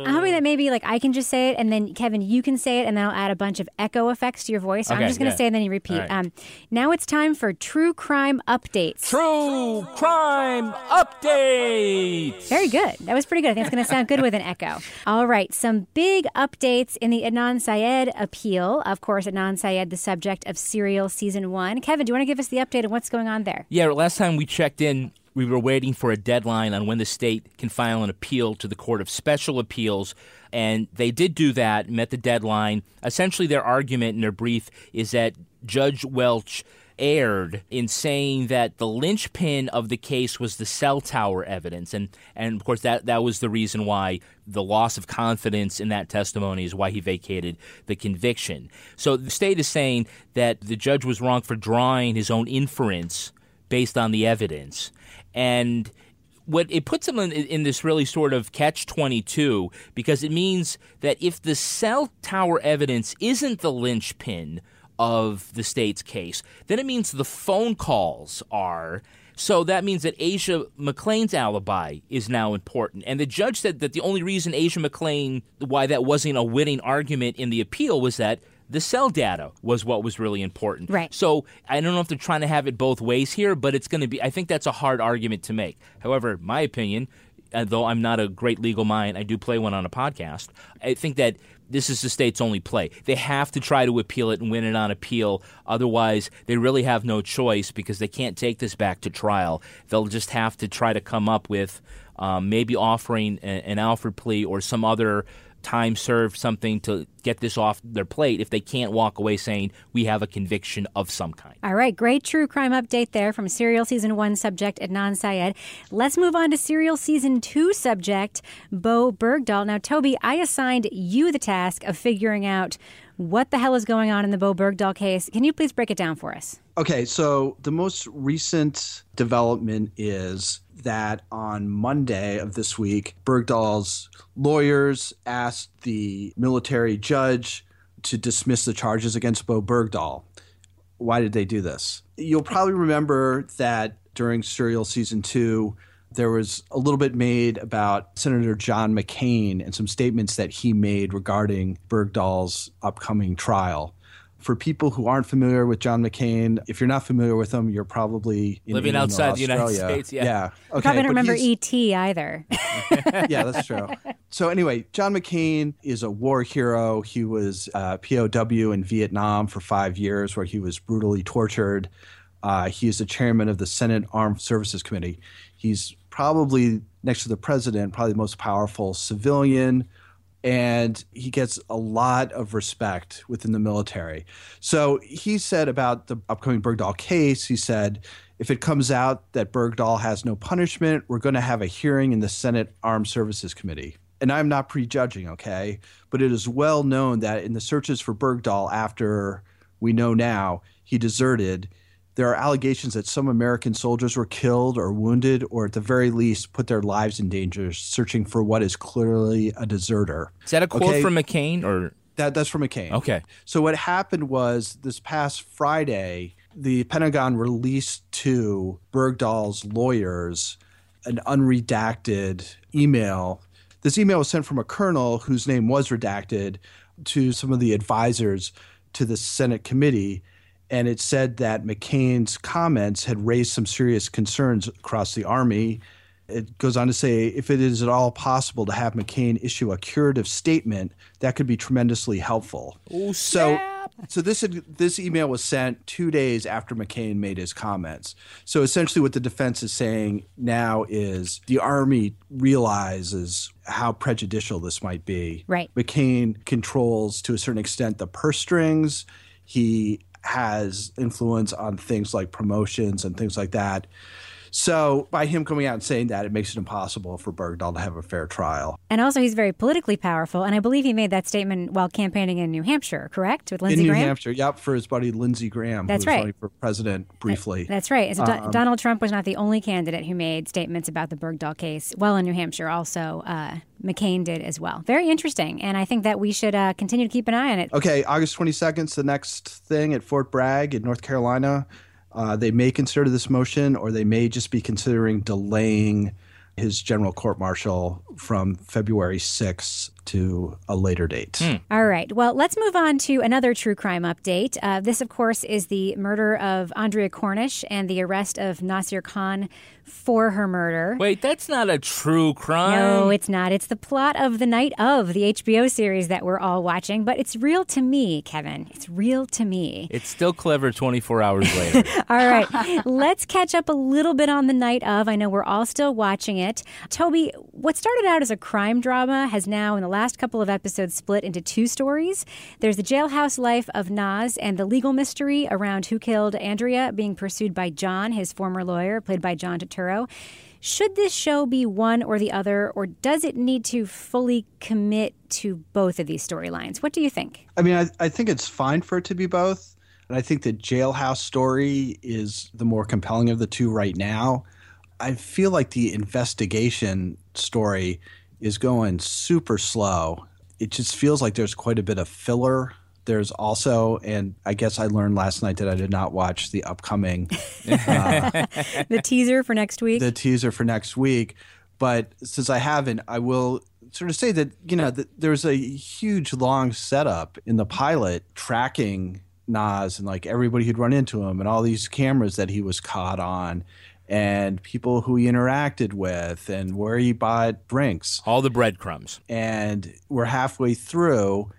I'm hoping that maybe like I can just say it, and then Kevin, you can say it, and then I'll add a bunch of echo effects to your voice. So I'm just going to yeah. say, it and then you repeat. Right. Um, now it's time for true crime updates. True crime update. Very good. That was pretty good. I think it's going to sound good with an echo. All right. Some big updates in the Adnan Syed appeal. Of course, Adnan Syed, the subject of Serial Season 1. Kevin, do you want to give us the update on what's going on there? Yeah, last time we checked in, we were waiting for a deadline on when the state can file an appeal to the Court of Special Appeals, and they did do that, met the deadline. Essentially, their argument in their brief is that Judge Welch erred in saying that the linchpin of the case was the cell tower evidence and and of course that that was the reason why the loss of confidence in that testimony is why he vacated the conviction so the state is saying that the judge was wrong for drawing his own inference based on the evidence and what it puts them in, in this really sort of catch 22 because it means that if the cell tower evidence isn't the linchpin of the state's case, then it means the phone calls are. So that means that Asia McClain's alibi is now important. And the judge said that the only reason Asia McClain, why that wasn't a winning argument in the appeal, was that the cell data was what was really important. Right. So I don't know if they're trying to have it both ways here, but it's going to be, I think that's a hard argument to make. However, my opinion, uh, though I'm not a great legal mind, I do play one on a podcast. I think that this is the state's only play. They have to try to appeal it and win it on appeal. Otherwise, they really have no choice because they can't take this back to trial. They'll just have to try to come up with um, maybe offering an Alford plea or some other time served something to get this off their plate if they can't walk away saying we have a conviction of some kind. All right, great true crime update there from Serial Season 1 subject Adnan Syed. Let's move on to Serial Season 2 subject Bowe Bergdahl. Now, Toby, I assigned you the task of figuring out what the hell is going on in the Bowe Bergdahl case. Can you please break it down for us? Okay, so the most recent development is that on Monday of this week, Bergdahl's lawyers asked the military judge to dismiss the charges against Bowe Bergdahl. Why did they do this? You'll probably remember that during Serial season two, there was a little bit made about Senator John McCain and some statements that he made regarding Bergdahl's upcoming trial. For people who aren't familiar with John McCain, if you're not familiar with him, you're probably in Living England outside the United States, yeah. Yeah. Okay. Probably don't but remember ET either. yeah, that's true. So anyway, John McCain is a war hero. He was uh, POW in Vietnam for five years, where he was brutally tortured. Uh, he is the chairman of the Senate Armed Services Committee. He's probably next to the president, probably the most powerful civilian, and he gets a lot of respect within the military. So he said about the upcoming Bergdahl case, he said, if it comes out that Bergdahl has no punishment, we're going to have a hearing in the Senate Armed Services Committee. And I'm not prejudging, okay? But it is well known that in the searches for Bergdahl after we know now he deserted, there are allegations that some American soldiers were killed or wounded, or at the very least put their lives in danger searching for what is clearly a deserter. Is that a quote Okay. from McCain or That that's from McCain. okay? So what happened was this past Friday, the Pentagon released to Bergdahl's lawyers an unredacted email. This email was sent from a colonel whose name was redacted to some of the advisors to the Senate committee. And it said that McCain's comments had raised some serious concerns across the Army. It goes on to say if it is at all possible to have McCain issue a curative statement, that could be tremendously helpful. Oh, so, so this had, this email was sent two days after McCain made his comments. So essentially, what the defense is saying now is the Army realizes how prejudicial this might be. Right. McCain controls to a certain extent the purse strings. He has influence on things like promotions and things like that. So by him coming out and saying that, it makes it impossible for Bergdahl to have a fair trial. And also, he's very politically powerful. And I believe he made that statement while campaigning in New Hampshire, correct? With Lindsey in New Graham? Hampshire, yep, for his buddy Lindsey Graham, That's who was right. running for president briefly. That's right. So Um, Donald Trump was not the only candidate who made statements about the Bergdahl case. Well, in New Hampshire, also uh, McCain did as well. Very interesting, and I think that we should uh, continue to keep an eye on it. Okay, August 22nd is the next thing at Fort Bragg in North Carolina. Uh, they may consider this motion, or they may just be considering delaying his general court martial from February 6th to a later date. All right. Well, let's move on to another true crime update. Uh, this, of course, is the murder of Andrea Cornish and the arrest of Nasir Khan for her murder. Wait, that's not a true crime. No, it's not. It's the plot of The Night of, the HBO series that we're all watching, but it's real to me, Kevin. It's real to me. It's still clever 24 hours later. All right, let's catch up a little bit on The Night of. I know we're all still watching it. Toby, what started out as a crime drama has now, in the last couple of episodes, split into two stories. There's the jailhouse life of Nas and the legal mystery around who killed Andrea being pursued by John, his former lawyer, played by John Turturro. Should this show be one or the other, or does it need to fully commit to both of these storylines? What do you think? I mean, I, I think it's fine for it to be both. And I think the jailhouse story is the more compelling of the two right now. I feel like the investigation story is going super slow. It just feels like there's quite a bit of filler. There's also, and I guess I learned last night that I did not watch the upcoming uh, The teaser for next week? the teaser for next week. But since I haven't, I will sort of say that you know that there's a huge long setup in the pilot tracking Nas and like everybody who'd run into him and all these cameras that he was caught on and people who he interacted with and where he bought drinks. All the breadcrumbs. and we're halfway through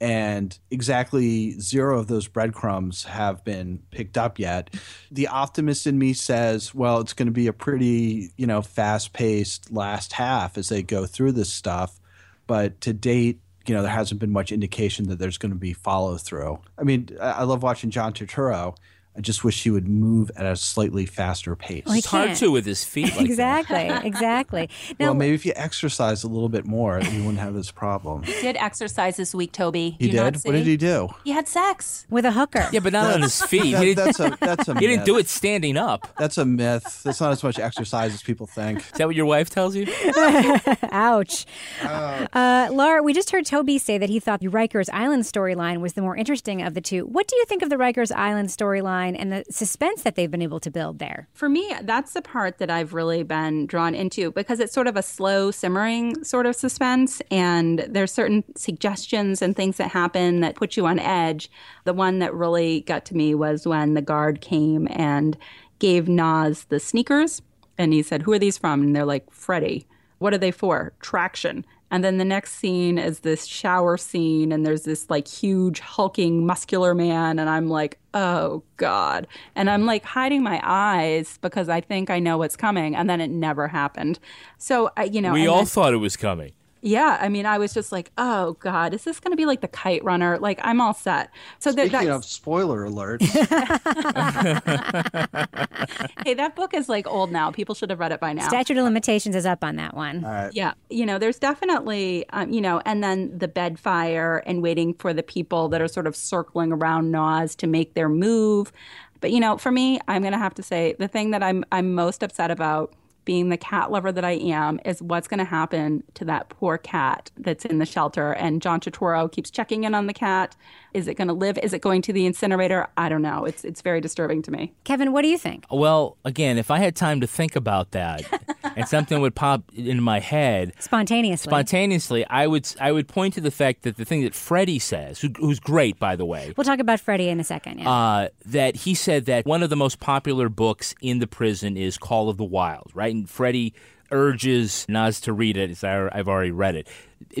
and exactly zero of those breadcrumbs have been picked up yet. The optimist in me says well it's going to be a pretty you know fast-paced last half as they go through this stuff. But to date you know there hasn't been much indication that there's going to be follow through i mean i I love watching john turturro I just wish he would move at a slightly faster pace. Well, he It's hard can't. to with his feet. Like that. exactly, exactly. Now, well, maybe if you exercise a little bit more, you wouldn't have this problem. He Did exercise this week, Toby? He you did. What did he do? He had sex. with a hooker. Yeah, but not on his feet. That- that's a that's a he didn't do it standing up. That's a myth. That's not as much exercise as people think. Is that what your wife tells you? Ouch. Uh, Laura, we just heard Toby say that he thought the Rikers Island storyline was the more interesting of the two. What do you think of the Rikers Island storyline and the suspense that they've been able to build there? For me, that's the part that I've really been drawn into because it's sort of a slow simmering sort of suspense and there's certain suggestions and things that happen that put you on edge. The one that really got to me was when the guard came and gave Nas the sneakers and he said, "Who are these from?" and they're like, "Freddie." What are they for? Traction. And then the next scene is this shower scene, and there's this like huge, hulking, muscular man. And I'm like, oh God. And I'm like hiding my eyes because I think I know what's coming. And then it never happened. So, I you know, We all then- thought it was coming. Yeah, I mean, I was just like, oh God, is this going to be like the kite runner? Like, I'm all set. So that, Speaking that's, of spoiler alert, hey, that book is like old now. People should have read it by now. Statute of limitations is up on that one. Yeah, you know, there's definitely, um, you know, and then the bed fire and waiting for the people that are sort of circling around Nas to make their move. But you know, for me, I'm going to have to say the thing that I'm I'm most upset about being the cat lover that I am is what's going to happen to that poor cat that's in the shelter. And John Turturro keeps checking in on the cat. Is it going to live? Is it going to the incinerator? I don't know. It's it's very disturbing to me. Kevin, what do you think? Well, again, if I had time to think about that and something would pop into my head Spontaneously. spontaneously, I would I would point to the fact that the thing that Freddie says, who, who's great by the way, we'll talk about Freddie in a second. Yeah. uh, that he said that one of the most popular books in the prison is Call of the Wild, right? And Freddie urges Nas to read it. I've already read it.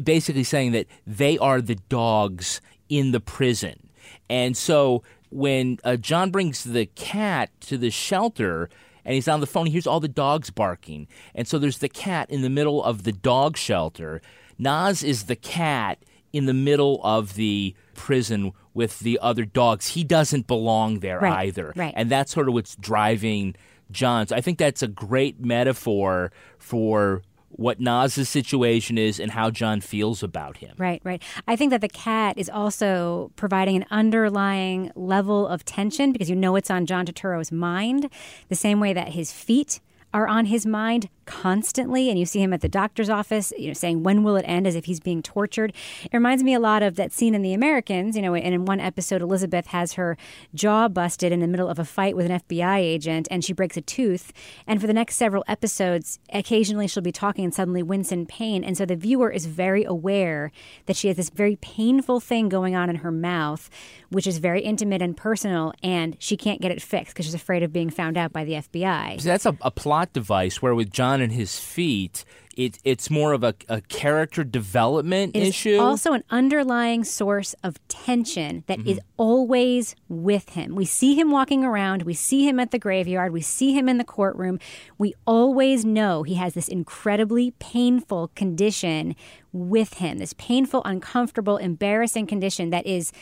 Basically saying that they are the dogs in the prison. And so when uh, John brings the cat to the shelter and he's on the phone, he hears all the dogs barking. And so there's the cat in the middle of the dog shelter. Nas is the cat in the middle of the prison with the other dogs. He doesn't belong there Right, either. right. And that's sort of what's driving John. So I think that's a great metaphor for what Nas's situation is and how John feels about him. Right, right. I think that the cat is also providing an underlying level of tension because you know it's on John Turturro's mind, the same way that his feet are on his mind constantly and you see him at the doctor's office you know saying when will it end? as if he's being tortured. It reminds me a lot of that scene in the americans you know and in one episode elizabeth has her jaw busted in the middle of a fight with an fbi agent and she breaks a tooth. And for the next several episodes occasionally she'll be talking and suddenly wince in pain. And so the viewer is very aware that she has this very painful thing going on in her mouth which is very intimate and personal and she can't get it fixed because she's afraid of being found out by the fbi So that's a, a plot device where with John and his feet, it, it's more of a, a character development It is issue. also an underlying source of tension that mm-hmm. is always with him. We see him walking around, we see him at the graveyard, we see him in the courtroom. We always know he has this incredibly painful condition with him, this painful, uncomfortable, embarrassing condition that is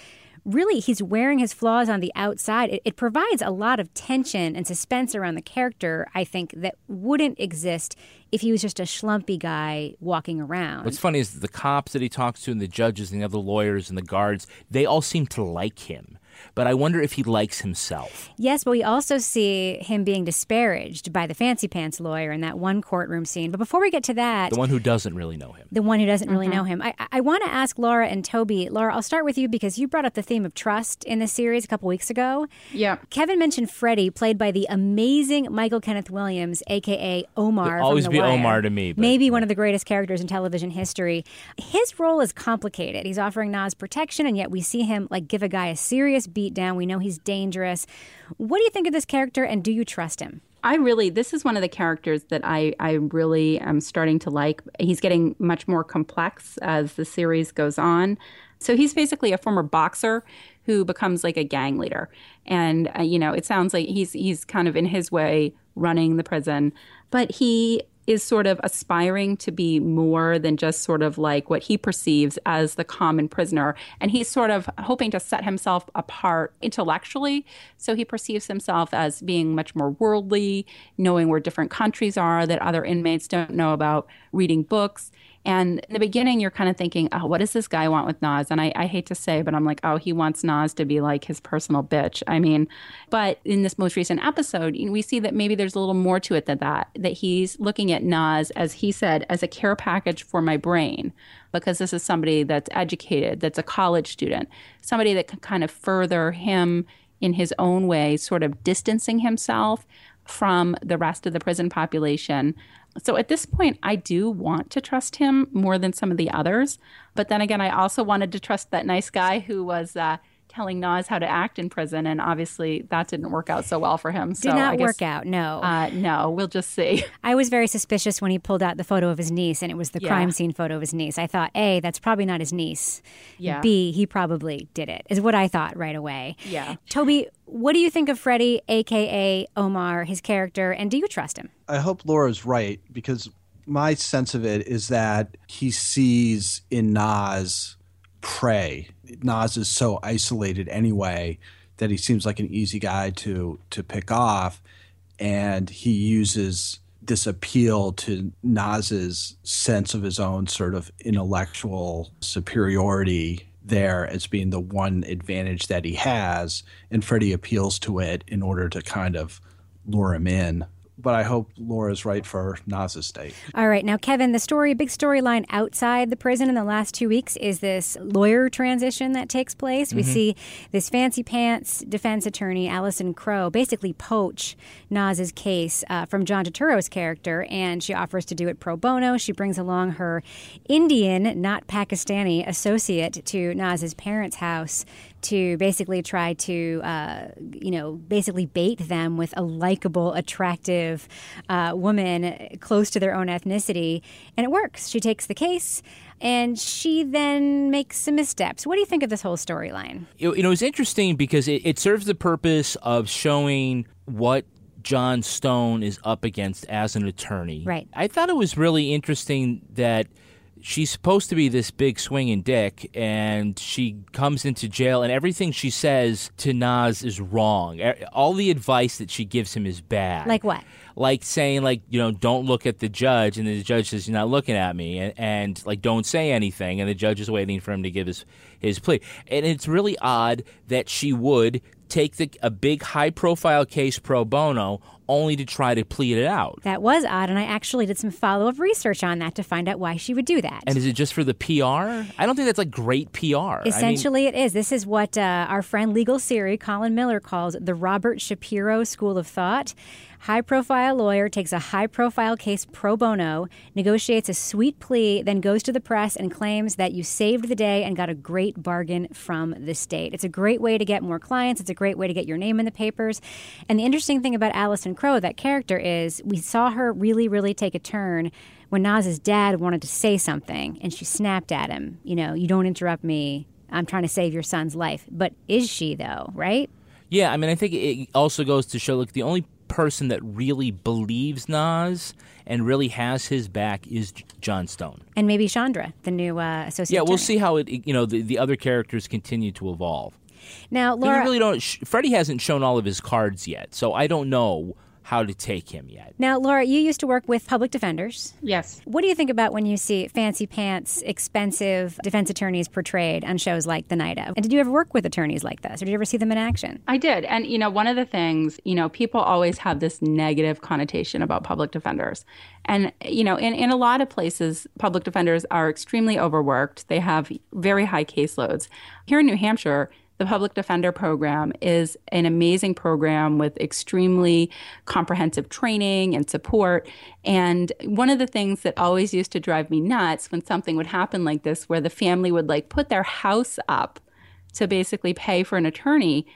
really he's wearing his flaws on the outside it, it provides a lot of tension and suspense around the character i think that wouldn't exist if he was just a schlumpy guy walking around What's funny is the cops that he talks to and the judges and the other lawyers and the guards, they all seem to like him. But I wonder if he likes himself. Yes, but we also see him being disparaged by the fancy pants lawyer in that one courtroom scene. But before we get to that, The one who doesn't really know him. the one who doesn't really know mm-hmm. him, I, I want to ask Laura and Toby. Laura, I'll start with you because you brought up the theme of trust in this series a couple weeks ago. Yeah. Kevin mentioned Freddie, played by the amazing Michael Kenneth Williams, aka Omar. He'll always The be Wire. Omar to me, but- Maybe one of the greatest characters in television history. His role is complicated. He's offering Nas protection, and yet we see him like give a guy a serious beat down. We know he's dangerous. What do you think of this character, and do you trust him? I really, this is one of the characters that I, I really am starting to like. He's getting much more complex as the series goes on. So he's basically a former boxer who becomes like a gang leader. And, uh, you know, it sounds like he's, he's kind of in his way running the prison, but he is sort of aspiring to be more than just sort of like what he perceives as the common prisoner. And he's sort of hoping to set himself apart intellectually. So he perceives himself as being much more worldly, knowing where different countries are that other inmates don't know about, reading books. And in the beginning, you're kind of thinking, oh, what does this guy want with Nas? And I, I, hate to say, but I'm like, oh, he wants Nas to be like his personal bitch. I mean, but in this most recent episode, we see that maybe there's a little more to it than that, that he's looking at Nas, as he said, as a care package for my brain, because this is somebody that's educated, that's a college student, somebody that can kind of further him in his own way, sort of distancing himself from the rest of the prison population so at this point, I do want to trust him more than some of the others. But then again, I also wanted to trust that nice guy who was uh, telling Nas how to act in prison, and obviously that didn't work out so well for him. Did so not guess, work out. No, uh, no. We'll just see. I was very suspicious when he pulled out the photo of his niece, and it was the yeah. crime scene photo of his niece. I thought, a, that's probably not his niece. Yeah. B, he probably did it. Is what I thought right away. Yeah. Toby, what do you think of Freddie, aka Omar, his character, and do you trust him? I hope Laura's right because my sense of it is that he sees in Nas prey. Naz is so isolated anyway that he seems like an easy guy to to pick off, and he uses this appeal to Naz's sense of his own sort of intellectual superiority there as being the one advantage that he has, and Freddie appeals to it in order to kind of lure him in but I hope Laura's right for Naz's state. All right. Now, Kevin, the story, big storyline outside the prison in the last two weeks is this lawyer transition that takes place. Mm-hmm. We see this fancy pants defense attorney, Allison Crowe, basically poach Naz's case uh, from John Turturro's character, and she offers to do it pro bono. She brings along her Indian, not Pakistani, associate to Naz's parents' house to basically try to, uh, you know, basically bait them with a likable, attractive uh, woman close to their own ethnicity. And it works. She takes the case and she then makes some missteps. What do you think of this whole storyline? You know, it's interesting because it, it serves the purpose of showing what John Stone is up against as an attorney. Right. I thought it was really interesting that she's supposed to be this big swinging dick, and she comes into jail, and everything she says to Nas is wrong. All the advice that she gives him is bad. Like what? Like saying, like you know, don't look at the judge, and the judge says, "You're not looking at me," and, and like don't say anything, and the judge is waiting for him to give his his plea. And it's really odd that she would take the, a big high profile case pro bono only to try to plead it out. That was odd, and I actually did some follow up research on that to find out why she would do that. And is it just for the PR? I don't think that's like great PR. Essentially, I mean, it is. This is what uh, our friend Legal Siri, Colin Miller, calls the Robert Shapiro School of Thought. High profile lawyer takes a high profile case pro bono, negotiates a sweet plea, then goes to the press and claims that you saved the day and got a great bargain from the state. It's a great way to get more clients. It's a great way to get your name in the papers. And the interesting thing about Allison Crowe, that character, is we saw her really, really take a turn when Naz's dad wanted to say something and she snapped at him. You know, you don't interrupt me. I'm trying to save your son's life. But is she, though, right? Yeah, I mean, I think it also goes to show like the only person that really believes Nas and really has his back is John Stone. And maybe Chandra, the new uh, associate. Yeah, we'll see how it. You know, the, the other characters continue to evolve. Now, Laura, we really don't. Freddie hasn't shown all of his cards yet, so I don't know how to take him yet. Now, Laura, you used to work with public defenders. Yes. What do you think about when you see fancy pants, expensive defense attorneys portrayed on shows like The Night of? And did you ever work with attorneys like this, or did you ever see them in action? I did. And, you know, one of the things, you know, people always have this negative connotation about public defenders. And, you know, in, in a lot of places, public defenders are extremely overworked, they have very high caseloads. Here in New Hampshire, the Public Defender Program is an amazing program with extremely comprehensive training and support. And one of the things that always used to drive me nuts when something would happen like this, where the family would like put their house up to basically pay for an attorney,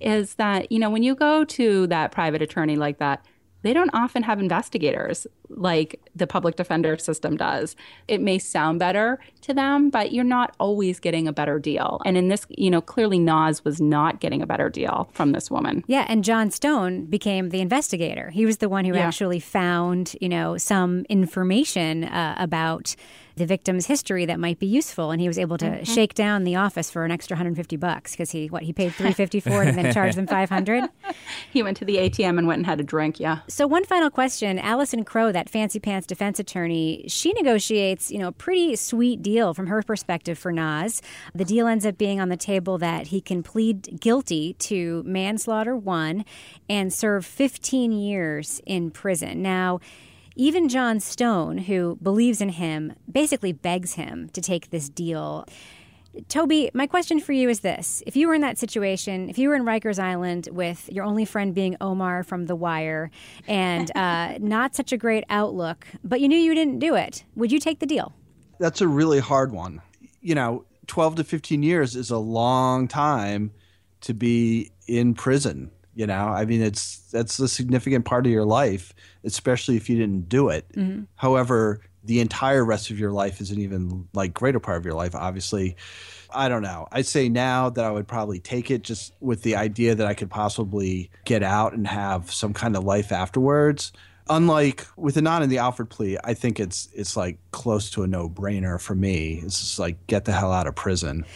is that, you know, when you go to that private attorney like that, they don't often have investigators like the public defender system does. It may sound better to them, but you're not always getting a better deal. And in this, you know, clearly Nas was not getting a better deal from this woman. Yeah, and John Stone became the investigator. He was the one who Yeah. actually found, you know, some information uh, about the victim's history that might be useful and he was able to Mm-hmm. shake down the office for an extra 150 bucks because he what he paid 350 for it and then charged them 500 He went to the ATM and went and had a drink. Yeah. So one final question, Allison Crowe, that fancy pants defense attorney, she negotiates, you know, a pretty sweet deal from her perspective for Nas. The deal ends up being on the table that he can plead guilty to manslaughter 1 and serve 15 years in prison. Now, even John Stone, who believes in him, basically begs him to take this deal. Toby, my question for you is this. If you were in that situation, if you were in Rikers Island with your only friend being Omar from The Wire and uh, not such a great outlook, but you knew you didn't do it, would you take the deal? That's a really hard one. You know, 12 to 15 years is a long time to be in prison. You know, I mean, it's that's a significant part of your life, especially if you didn't do it. Mm-hmm. However, the entire rest of your life is an even like greater part of your life. Obviously, I don't know. I'd say now that I would probably take it just with the idea that I could possibly get out and have some kind of life afterwards. Unlike with the non and the Alford plea, I think it's it's like close to a no brainer for me. It's just like get the hell out of prison.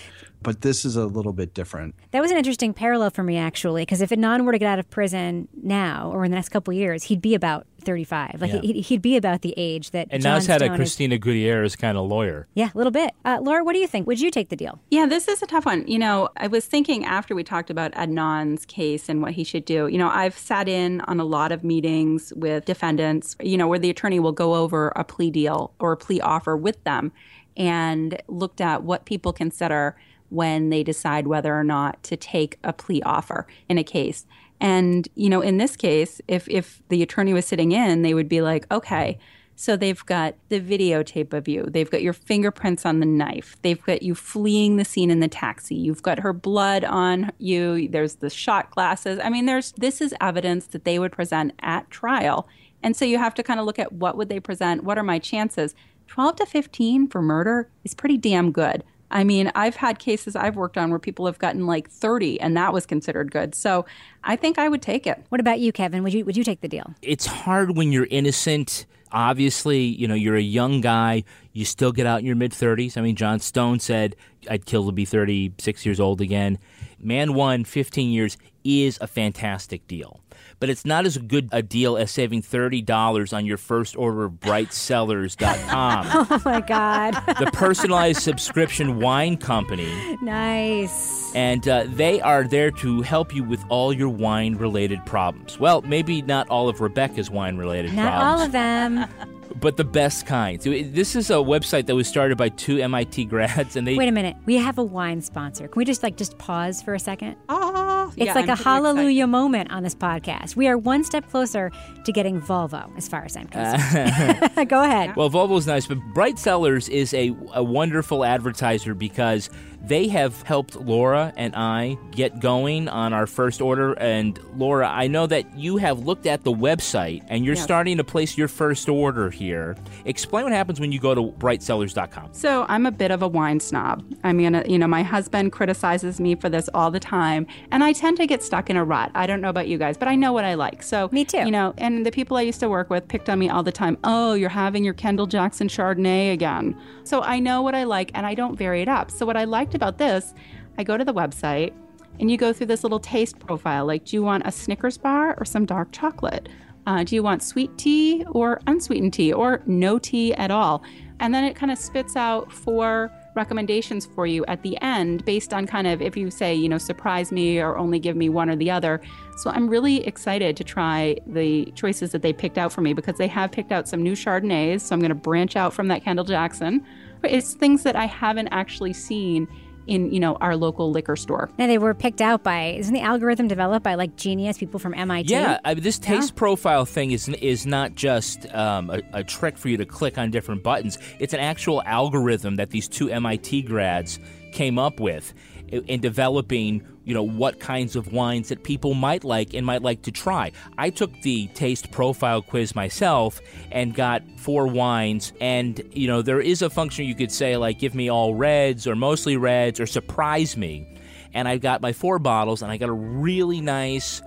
But this is a little bit different. That was an interesting parallel for me, actually, because if Adnan were to get out of prison now or in the next couple of years, he'd be about 35. Like, Yeah. he, he'd be about the age that And John Nas had a Stone is- Christina Gutierrez kind of lawyer. Yeah, a little bit. Uh, Laura, what do you think? Would you take the deal? Yeah, this is a tough one. You know, I was thinking after we talked about Adnan's case and what he should do. You know, I've sat in on a lot of meetings with defendants, you know, where the attorney will go over a plea deal or a plea offer with them and looked at what people consider when they decide whether or not to take a plea offer in a case. And, you know, in this case, if if the attorney was sitting in, they would be like, okay, so they've got the videotape of you. They've got your fingerprints on the knife. They've got you fleeing the scene in the taxi. You've got her blood on you. There's the shot glasses. I mean, there's this is evidence that they would present at trial. And so you have to kind of look at what would they present? What are my chances? 12 to 15 for murder is pretty damn good. I mean, I've had cases I've worked on where people have gotten like 30 and that was considered good. So I think I would take it. What about you, Kevin? Would you would you take the deal? It's hard when you're innocent. Obviously, you know, you're a young guy. You still get out in your mid 30s. I mean, John Stone said, I'd kill to be 36 years old again. Man one, 15 years is a fantastic deal. But it's not as good a deal as saving $30 on your first order of brightcellars.com, Oh my God, the personalized subscription wine company. nice. And uh, they are there to help you with all your wine related problems. Well, maybe not all of Rebecca's wine related problems. Not problems all of them. but the best kind. So This is a website that was started by two MIT grads, and they Wait a minute. We have a wine sponsor. Can we just like just pause for a second? Oh, It's like a hallelujah moment on this podcast. We are one step closer to getting Volvo, as far as I'm uh, concerned. Go ahead. well, Volvo's nice, but Bright Cellars is a, a wonderful advertiser because they have helped Laura and I get going on our first order. And Laura, I know that you have looked at the website and you're Yes. starting to place your first order here. Explain what happens when you go to brightcellars.com. So I'm a bit of a wine snob. I mean, uh, you know, my husband criticizes me for this all the time, and I tend to get stuck in a rut. I don't know about you guys, but I know what I like. So Me too. You know, and the people I used to work with picked on me all the time. Oh, you're having your Kendall Jackson Chardonnay again. So I know what I like, and I don't vary it up. So what I liked about this, I go to the website. And you go through this little taste profile like, do you want a Snickers bar or some dark chocolate? Uh, do you want sweet tea or unsweetened tea or no tea at all? And then it kind of spits out four recommendations for you at the end based on kind of if you say, you know, surprise me or only give me one or the other. So I'm really excited to try the choices that they picked out for me because they have picked out some new Chardonnays. So I'm going to branch out from that Kendall Jackson. It's things that I haven't actually seen in, you know, our local liquor store. Now they were picked out by isn't the algorithm developed by like genius people from MIT? Yeah, I mean, this taste profile thing is is not just um, a, a trick for you to click on different buttons. It's an actual algorithm that these two MIT grads came up with. In, in developing, you know, what kinds of wines that people might like and might like to try. I took the taste profile quiz myself and got four wines. And, you know, there is a function you could say, like, give me all reds or mostly reds or surprise me. And I got my four bottles and I got a really nice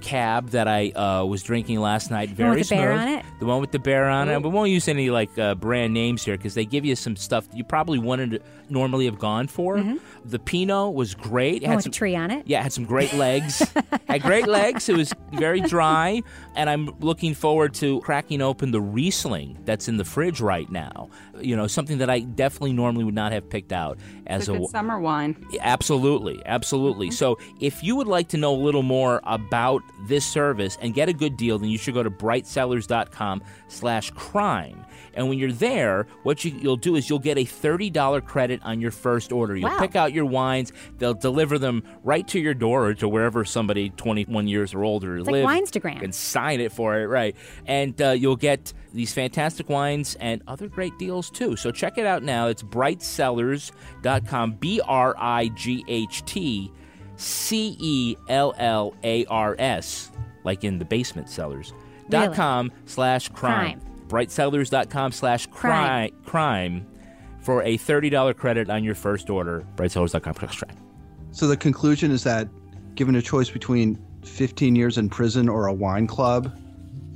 cab that I uh, was drinking last night. Very one with the bear smooth. on it? The one with the bear on it. We won't use any like uh, brand names here because they give you some stuff you probably wouldn't normally have gone for. The Pinot was great. It Oh, had with some- a tree on it? yeah, it had some great legs. had great legs. It was very dry, and I'm looking forward to cracking open the Riesling that's in the fridge right now. You know, something that I definitely normally would not have picked out as It's a good summer wine. Absolutely, absolutely. So, if you would like to know a little more about this service and get a good deal, then you should go to brightcellars.com slash crime. And when you're there, what you, you'll do is you'll get a $30 credit on your first order. You'll Wow. pick out your wines, they'll deliver them right to your door or to wherever somebody 21 years or older It's like lives. Winestagram. And sign it for it, right? And uh, you'll get these fantastic wines and other great deals too. So check it out now. It's brightsellers.com, B R I G H T C E L L A R S, like in the basement cellars. Dot Really? com slash crime. Crime. Brightcellars.com slash Crime. crime crime for a $30 credit on your first order. Brightcellars.com slash crime. So the conclusion is that given a choice between 15 years in prison or a wine club,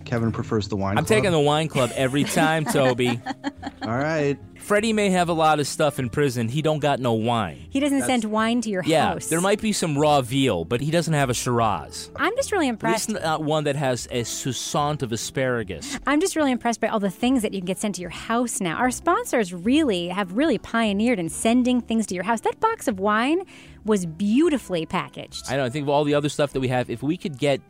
Kevin prefers the wine I'm club. taking the wine club every time, Toby. All right. Freddie may have a lot of stuff in prison. He don't got no wine. He doesn't send wine to your Yeah, house. there might be some raw veal, but he doesn't have a Shiraz. I'm just really At impressed. least not one that has a sousant of asparagus. I'm just really impressed by all the things that you can get sent to your house now. Our sponsors really have really pioneered in sending things to your house. That box of wine was beautifully packaged. I know. I think of all the other stuff that we have. If we could get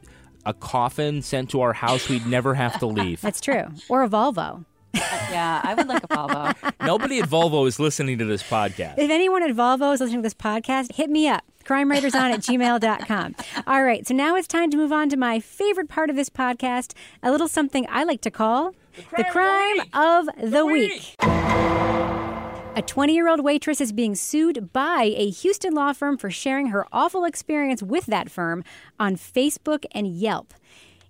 a coffin sent to our house, we'd never have to leave. That's true. Or a Volvo. Yeah, I would like a Volvo. Nobody at Volvo is listening to this podcast. If anyone at Volvo is listening to this podcast, hit me up. CrimeWritersOn at gmail.com. All right, so now it's time to move on to my favorite part of this podcast, a little something I like to call the crime of the week. A 20 year old waitress is being sued by a Houston law firm for sharing her awful experience with that firm on Facebook and Yelp.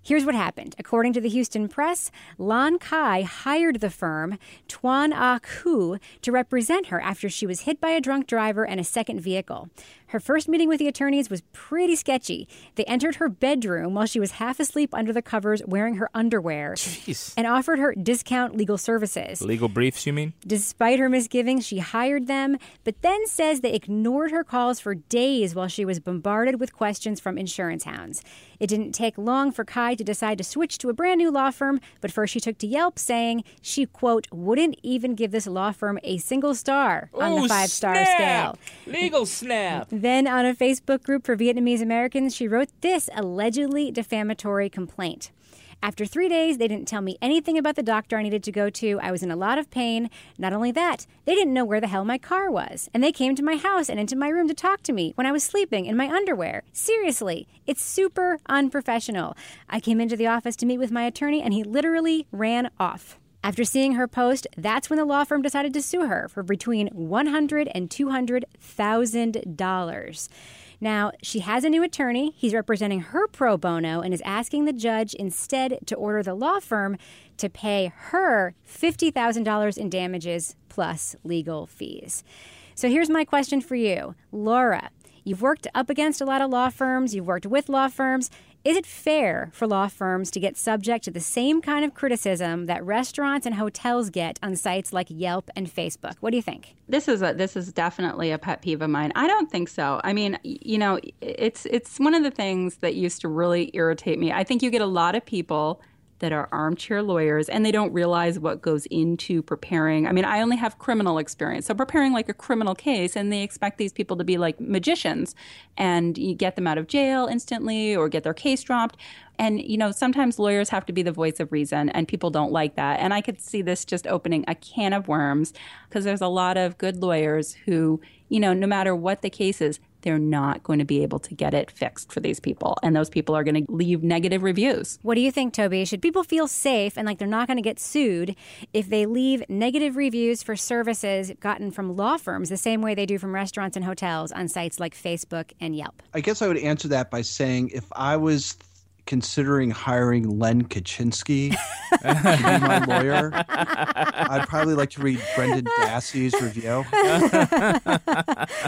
Here's what happened. According to the Houston Press, Lan Kai hired the firm Tuan Ah Ku to represent her after she was hit by a drunk driver and a second vehicle. Her first meeting with the attorneys was pretty sketchy. They entered her bedroom while she was half asleep under the covers wearing her underwear Jeez. and offered her discount legal services. Legal briefs, you mean? Despite her misgivings, she hired them, but then says they ignored her calls for days while she was bombarded with questions from insurance hounds. It didn't take long for Kai to decide to switch to a brand new law firm, but first she took to Yelp saying she, quote, wouldn't even give this law firm a single star on Ooh, the oh, five star scale. Legal snap. Then, on a Facebook group for Vietnamese Americans, she wrote this allegedly defamatory complaint. After three days, they didn't tell me anything about the doctor I needed to go to. I was in a lot of pain. Not only that, they didn't know where the hell my car was. And they came to my house and into my room to talk to me when I was sleeping in my underwear. Seriously, it's super unprofessional. I came into the office to meet with my attorney and he literally ran off. After seeing her post, that's when the law firm decided to sue her for between $100 and $200,000. Now, she has a new attorney. He's representing her pro bono and is asking the judge instead to order the law firm to pay her $50,000 in damages plus legal fees. So here's my question for you, Laura. You've worked up against a lot of law firms, you've worked with law firms. Is it fair for law firms to get subject to the same kind of criticism that restaurants and hotels get on sites like Yelp and Facebook? What do you think? this is a this is definitely a pet peeve of mine. I don't think so. I mean, you know, it's it's one of the things that used to really irritate me. I think you get a lot of people that are armchair lawyers and they don't realize what goes into preparing. I mean, I only have criminal experience. So preparing like a criminal case and they expect these people to be like magicians and you get them out of jail instantly or get their case dropped. And, you know, sometimes lawyers have to be the voice of reason, and people don't like that. And I could see this just opening a can of worms because there's a lot of good lawyers who, you know, no matter what the case is, they're not going to be able to get it fixed for these people. And those people are going to leave negative reviews. What do you think, Toby? Should people feel safe and like they're not going to get sued if they leave negative reviews for services gotten from law firms the same way they do from restaurants and hotels on sites like Facebook and Yelp? I guess I would answer that by saying if I was considering hiring Len Kaczynski to be my lawyer, I'd probably like to read Brendan Dassey's review.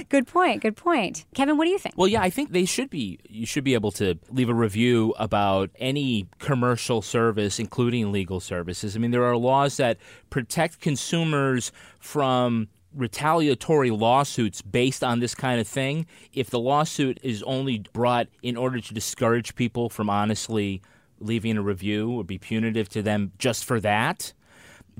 good point. Good point. Kevin, what do you think? Well, yeah, I think they should be. You should be able to leave a review about any commercial service, including legal services. I mean, there are laws that protect consumers from retaliatory lawsuits based on this kind of thing. If the lawsuit is only brought in order to discourage people from honestly leaving a review or be punitive to them just for that,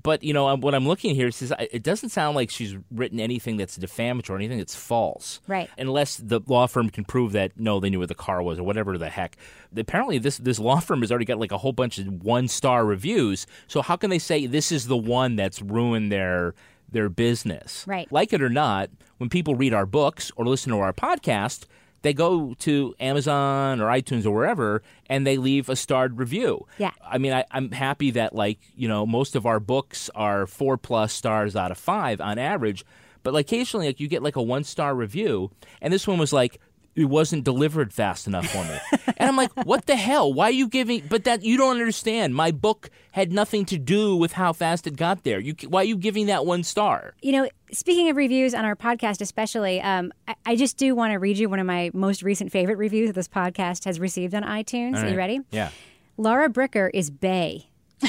but you know what I'm looking here says it doesn't sound like she's written anything that's defamatory, or anything that's false, right? Unless the law firm can prove that no, they knew where the car was or whatever the heck. Apparently, this this law firm has already got like a whole bunch of one star reviews. So how can they say this is the one that's ruined their their business? Right. Like it or not, when people read our books or listen to our podcast, they go to Amazon or iTunes or wherever and they leave a starred review. Yeah. I mean, I, am happy that, like, you know, most of our books are four plus stars out of five on average. But like, occasionally, like, you get like a one star review. And this one was like, it wasn't delivered fast enough for me. and I'm like, what the hell? Why are you giving? But that you don't understand. My book had nothing to do with how fast it got there. You, why are you giving that one star? You know, speaking of reviews on our podcast, especially, um, I, I, just do want to read you one of my most recent favorite reviews that this podcast has received on iTunes. Right. Are you ready? Yeah. Laura Bricker is Bay.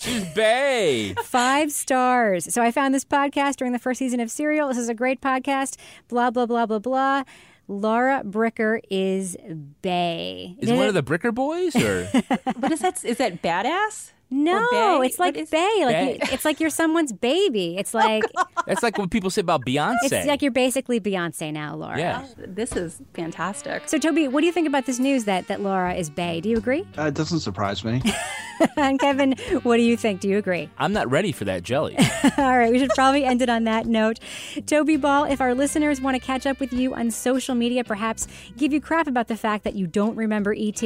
She's Bay. Five stars. So I found this podcast during the first season of Serial. This is a great podcast. Blah, blah, blah, blah, blah. Laura Bricker is Bay. Is one of the Bricker boys, or what is that? Is that badass? No, it's like is, Bay. Like Bay? You, it's like you're someone's baby. It's oh, like oh, that's like what people say about Beyonce. It's like you're basically Beyonce now, Laura. Yeah, this is fantastic. So, Toby, what do you think about this news that that Laura is Bay? Do you agree? Uh, it doesn't surprise me. and Kevin, what do you think? Do you agree? I'm not ready for that jelly. All right, we should probably end it on that note. Toby Ball, if our listeners want to catch up with you on social media, perhaps give you crap about the fact that you don't remember ET,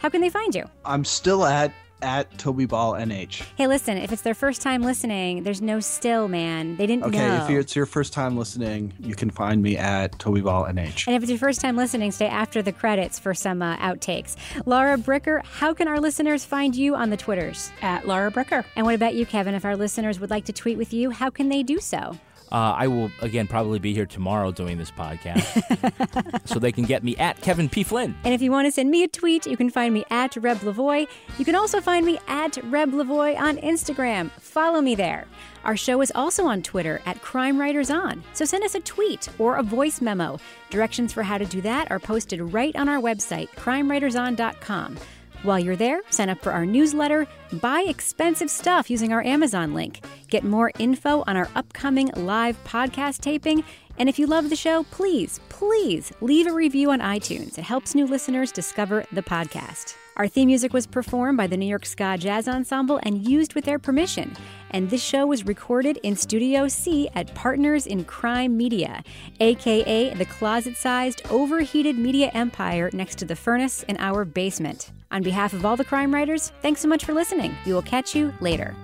how can they find you? I'm still at at Toby Ball NH. Hey, listen, if it's their first time listening, there's no still, man. They didn't okay, know. Okay, if it's your first time listening, you can find me at Toby Ball NH. And if it's your first time listening, stay after the credits for some uh, outtakes. Laura Bricker, how can our listeners find you on the Twitters? At Laura Bricker. And what about you, Kevin? If our listeners would like to tweet with you, how can they do so? Uh, I will again probably be here tomorrow doing this podcast, so they can get me at Kevin P Flynn. And if you want to send me a tweet, you can find me at Reb Lavoie. You can also find me at Reb Lavoie on Instagram. Follow me there. Our show is also on Twitter at Crime Writers On, so send us a tweet or a voice memo. Directions for how to do that are posted right on our website, crimewriterson.com. While you're there, sign up for our newsletter, buy expensive stuff using our Amazon link, get more info on our upcoming live podcast taping, and if you love the show, please, please leave a review on iTunes. It helps new listeners discover the podcast. Our theme music was performed by the New York Ska Jazz Ensemble and used with their permission. And this show was recorded in Studio C at Partners in Crime Media, aka the closet sized, overheated media empire next to the furnace in our basement. On behalf of all the crime writers, thanks so much for listening. We will catch you later.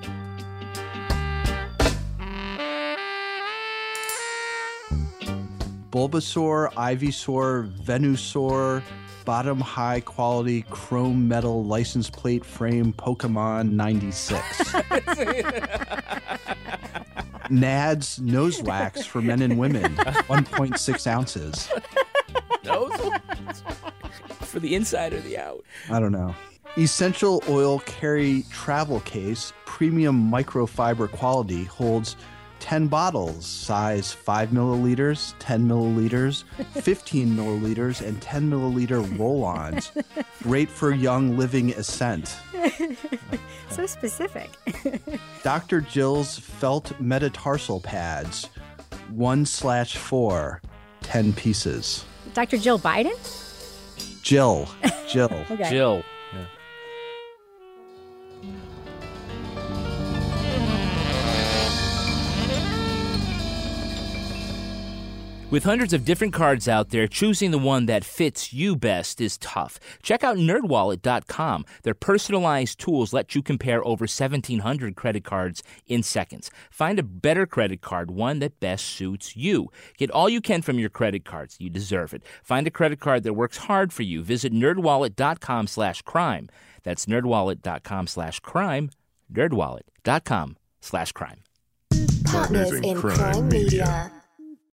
Bulbasaur, Ivysaur, Venusaur, bottom high quality chrome metal license plate frame Pokemon 96. Nads nose wax for men and women, 1.6 ounces. Nose wax? For the inside or the out? I don't know. Essential oil carry travel case, premium microfiber quality, holds 10 bottles, size 5 milliliters, 10 milliliters, 15 milliliters, and 10 milliliter roll ons. Great for young living ascent. so specific. Dr. Jill's felt metatarsal pads, 1 slash 4, 10 pieces. Dr. Jill Biden? Jill. Jill. okay. Jill. With hundreds of different cards out there, choosing the one that fits you best is tough. Check out nerdwallet.com. Their personalized tools let you compare over 1700 credit cards in seconds. Find a better credit card, one that best suits you. Get all you can from your credit cards. You deserve it. Find a credit card that works hard for you. Visit NerdWallet.com/slash/crime. That's NerdWallet.com/slash/crime. NerdWallet.com/slash/crime. Partners in Crime Media.